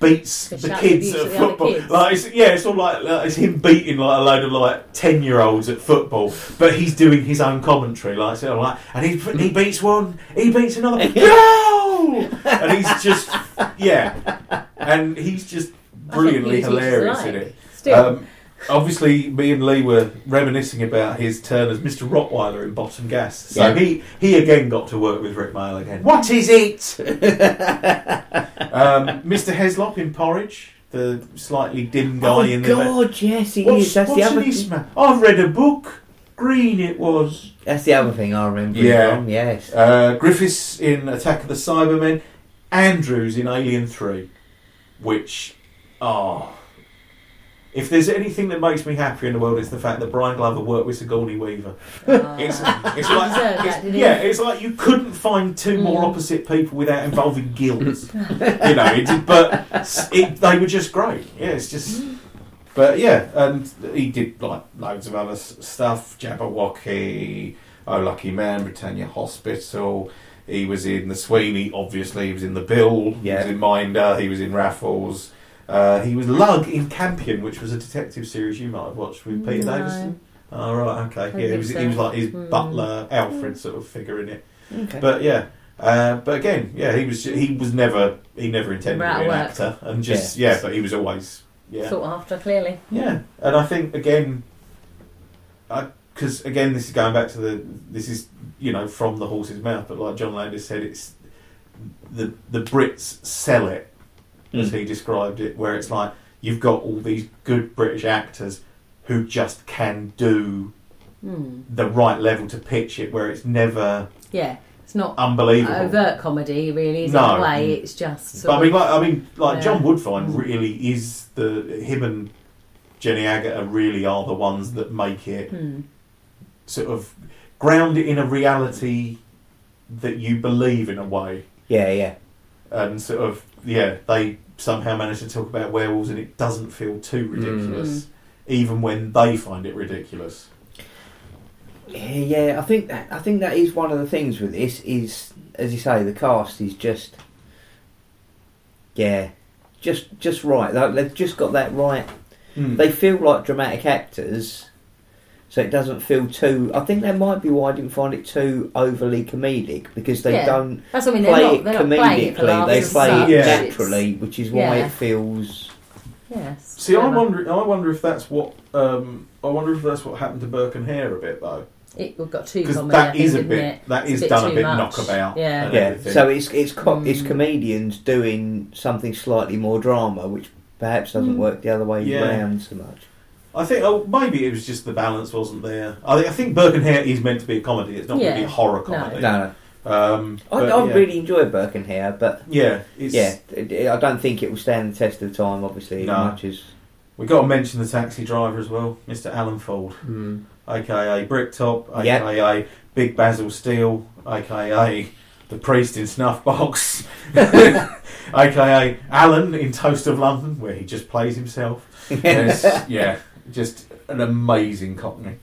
beats To the kids at at the other football. kids. Like it's, yeah, it's all like, like it's him beating like a load of like ten year olds at football, but he's doing his own commentary, like so like, and he he beats one, he beats another, no, and he's just yeah, and he's just brilliantly PE teachers are hilarious in it. Still. Um, obviously, me and Lee were reminiscing about his turn as Mr. Rottweiler in Bottom Gas. So Yeah. he, he again got to work with Rik Mayall again. What is it? um, Mr. Heslop in Porridge. the slightly dim guy oh in the. God, yes, he What's, is. That's what's the other. ma- I've read a book. Green it was. That's the other thing I remember. Yeah. From, yes. Uh, Griffiths in Attack of the Cybermen. Andrews in Alien Three, which, oh, if there's anything that makes me happy in the world, it's the fact that Brian Glover worked with Sigourney Weaver. Oh. It's, it's like, it's- that, yeah, it's like you couldn't find two more Mm. opposite people without involving guilds. you know, it, but it, they were just great. Yeah, it's just. But yeah, and he did like loads of other s- stuff. Jabberwocky, Oh Lucky Man, Britannia Hospital. He was in the Sweeney, obviously. He was in the Bill. He was in Minder. He was in Raffles. Uh, he was Lug in Campion, which was a detective series you might have watched with Peter No. Davison. Oh right, okay. Yeah, he was, so. he was like his Hmm. butler, Alfred sort of figure in it. Okay. But yeah, uh, but again, yeah, he was he was never he never intended Never to be an outworked. actor, and just Yeah. yeah. but he was always yeah Sought after, clearly. yeah, and I think again, because again, this is going back to the this is you know from the horse's mouth, but like John Landis said, it's the the Brits sell it as Mm. he described it, where it's like you've got all these good British actors who just can do Hmm. the right level to pitch it, where it's never Yeah, it's not unbelievable. overt comedy, really, is it, No. in a way. It's just But sort I mean, like, I mean, like Yeah. John Woodvine Mm. really is the him and Jenny Agutter really are the ones that make it Hmm. sort of ground it in a reality that you believe in a way, Yeah, yeah. and sort of yeah, they somehow manage to talk about werewolves and it doesn't feel too ridiculous, even when they find it ridiculous. Yeah, yeah, I think that I think that is one of the things with this is, as you say, the cast is just, yeah, just just right. Like, they've just got that right. Mm. They feel like dramatic actors, so it doesn't feel too. I think that might be why I didn't find it too overly comedic because they Yeah. don't That's what I mean. Play not, it they're not playing it comedically. They play it Yeah. naturally, which is why yeah. it feels. Yes. See, I clever. wonder. I wonder if that's what. Um, I wonder if that's what happened to Burke and Hare a bit though. It we've got two because comedy. That think, is a bit It? that a bit done a bit much. knockabout. Yeah. Yeah, everything. so it's it's co- it's Mm. comedians doing something slightly more drama, which perhaps doesn't Mm. work the other way Yeah. around so much. I think oh maybe it was just the balance wasn't there. I think I think Burke and Hare is meant to be a comedy. It's not Yeah. really a horror No. comedy. No, Um, I, but I yeah. really enjoy Burke and Hare, but yeah. It's, yeah, it- it- I don't think it will stand the test of time. Obviously, as No. much as we got to mention the taxi driver as well, Mr. Alan Ford, Mm. aka Bricktop, Yep. aka Big Basil Steele, aka the priest in Snuffbox, aka Alan in Toast of London, where he just plays himself. There's- yeah, just an amazing cockney.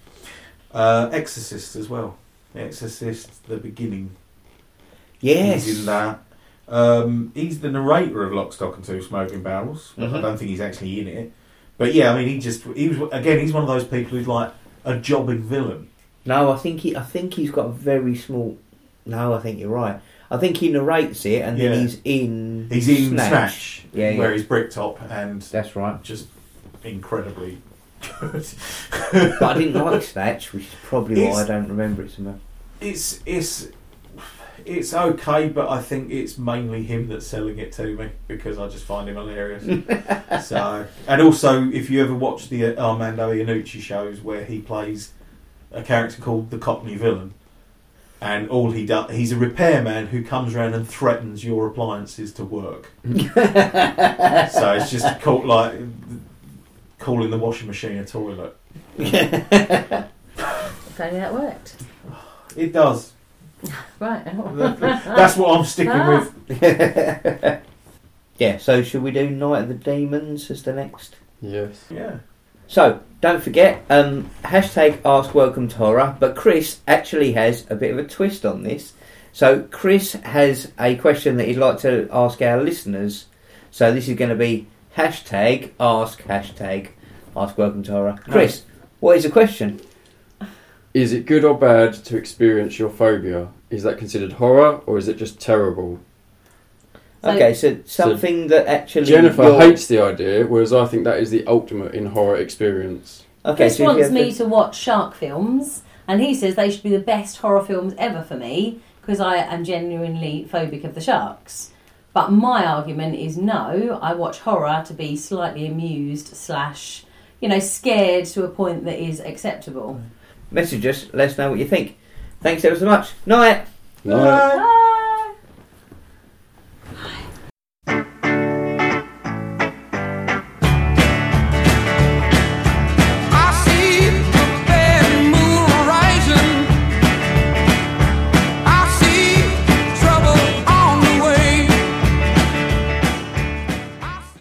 Uh, Exorcist as well. The Exorcist, the beginning. yes, He's in that. Um, he's the narrator of Lock, Stock and Two Smoking Barrels. but I don't think he's actually in it. But yeah, I mean, he just he was again. He's one of those people who's like a jobbing villain. No, I think he. I think he's got a very small. No, I think you're right. I think he narrates it, and Yeah. then he's in. He's in Snatch. Snatch, Yeah, yeah. where he's Bricktop and That's right. just incredibly good. But I didn't like Snatch, which is probably why I don't remember it so much. it's it's it's okay, but I think it's mainly him that's selling it to me because I just find him hilarious. so, and also, if you ever watch the uh, Armando Iannucci shows where he plays a character called the Cockney Villain, and all he does, he's a repairman who comes around and threatens your appliances to work. so it's just called like calling the washing machine a toilet. If only that worked. It does. Right. That's what I'm sticking Ah. with. yeah. So, should we do Night of the Demons as the next? Yes. Yeah. So, don't forget, um, hashtag ask welcome to horror, but Chris actually has a bit of a twist on this. So, Chris has a question that he'd like to ask our listeners. So, this is going to be hashtag ask hashtag ask welcome to horror. Chris, what is the question? Is it good or bad to experience your phobia? Is that considered horror or is it just terrible? So- okay, so something that actually. Jennifer you're- hates the idea, whereas I think that is the ultimate in horror experience. Okay, Chris so if you wants have me to- to watch shark films, and he says they should be the best horror films ever for me because I am genuinely phobic of the sharks. But my argument is no. I watch horror to be slightly amused slash, you know, scared to a point that is acceptable. Message us, let us know what you think. Thanks ever so much. Night. No. Bye.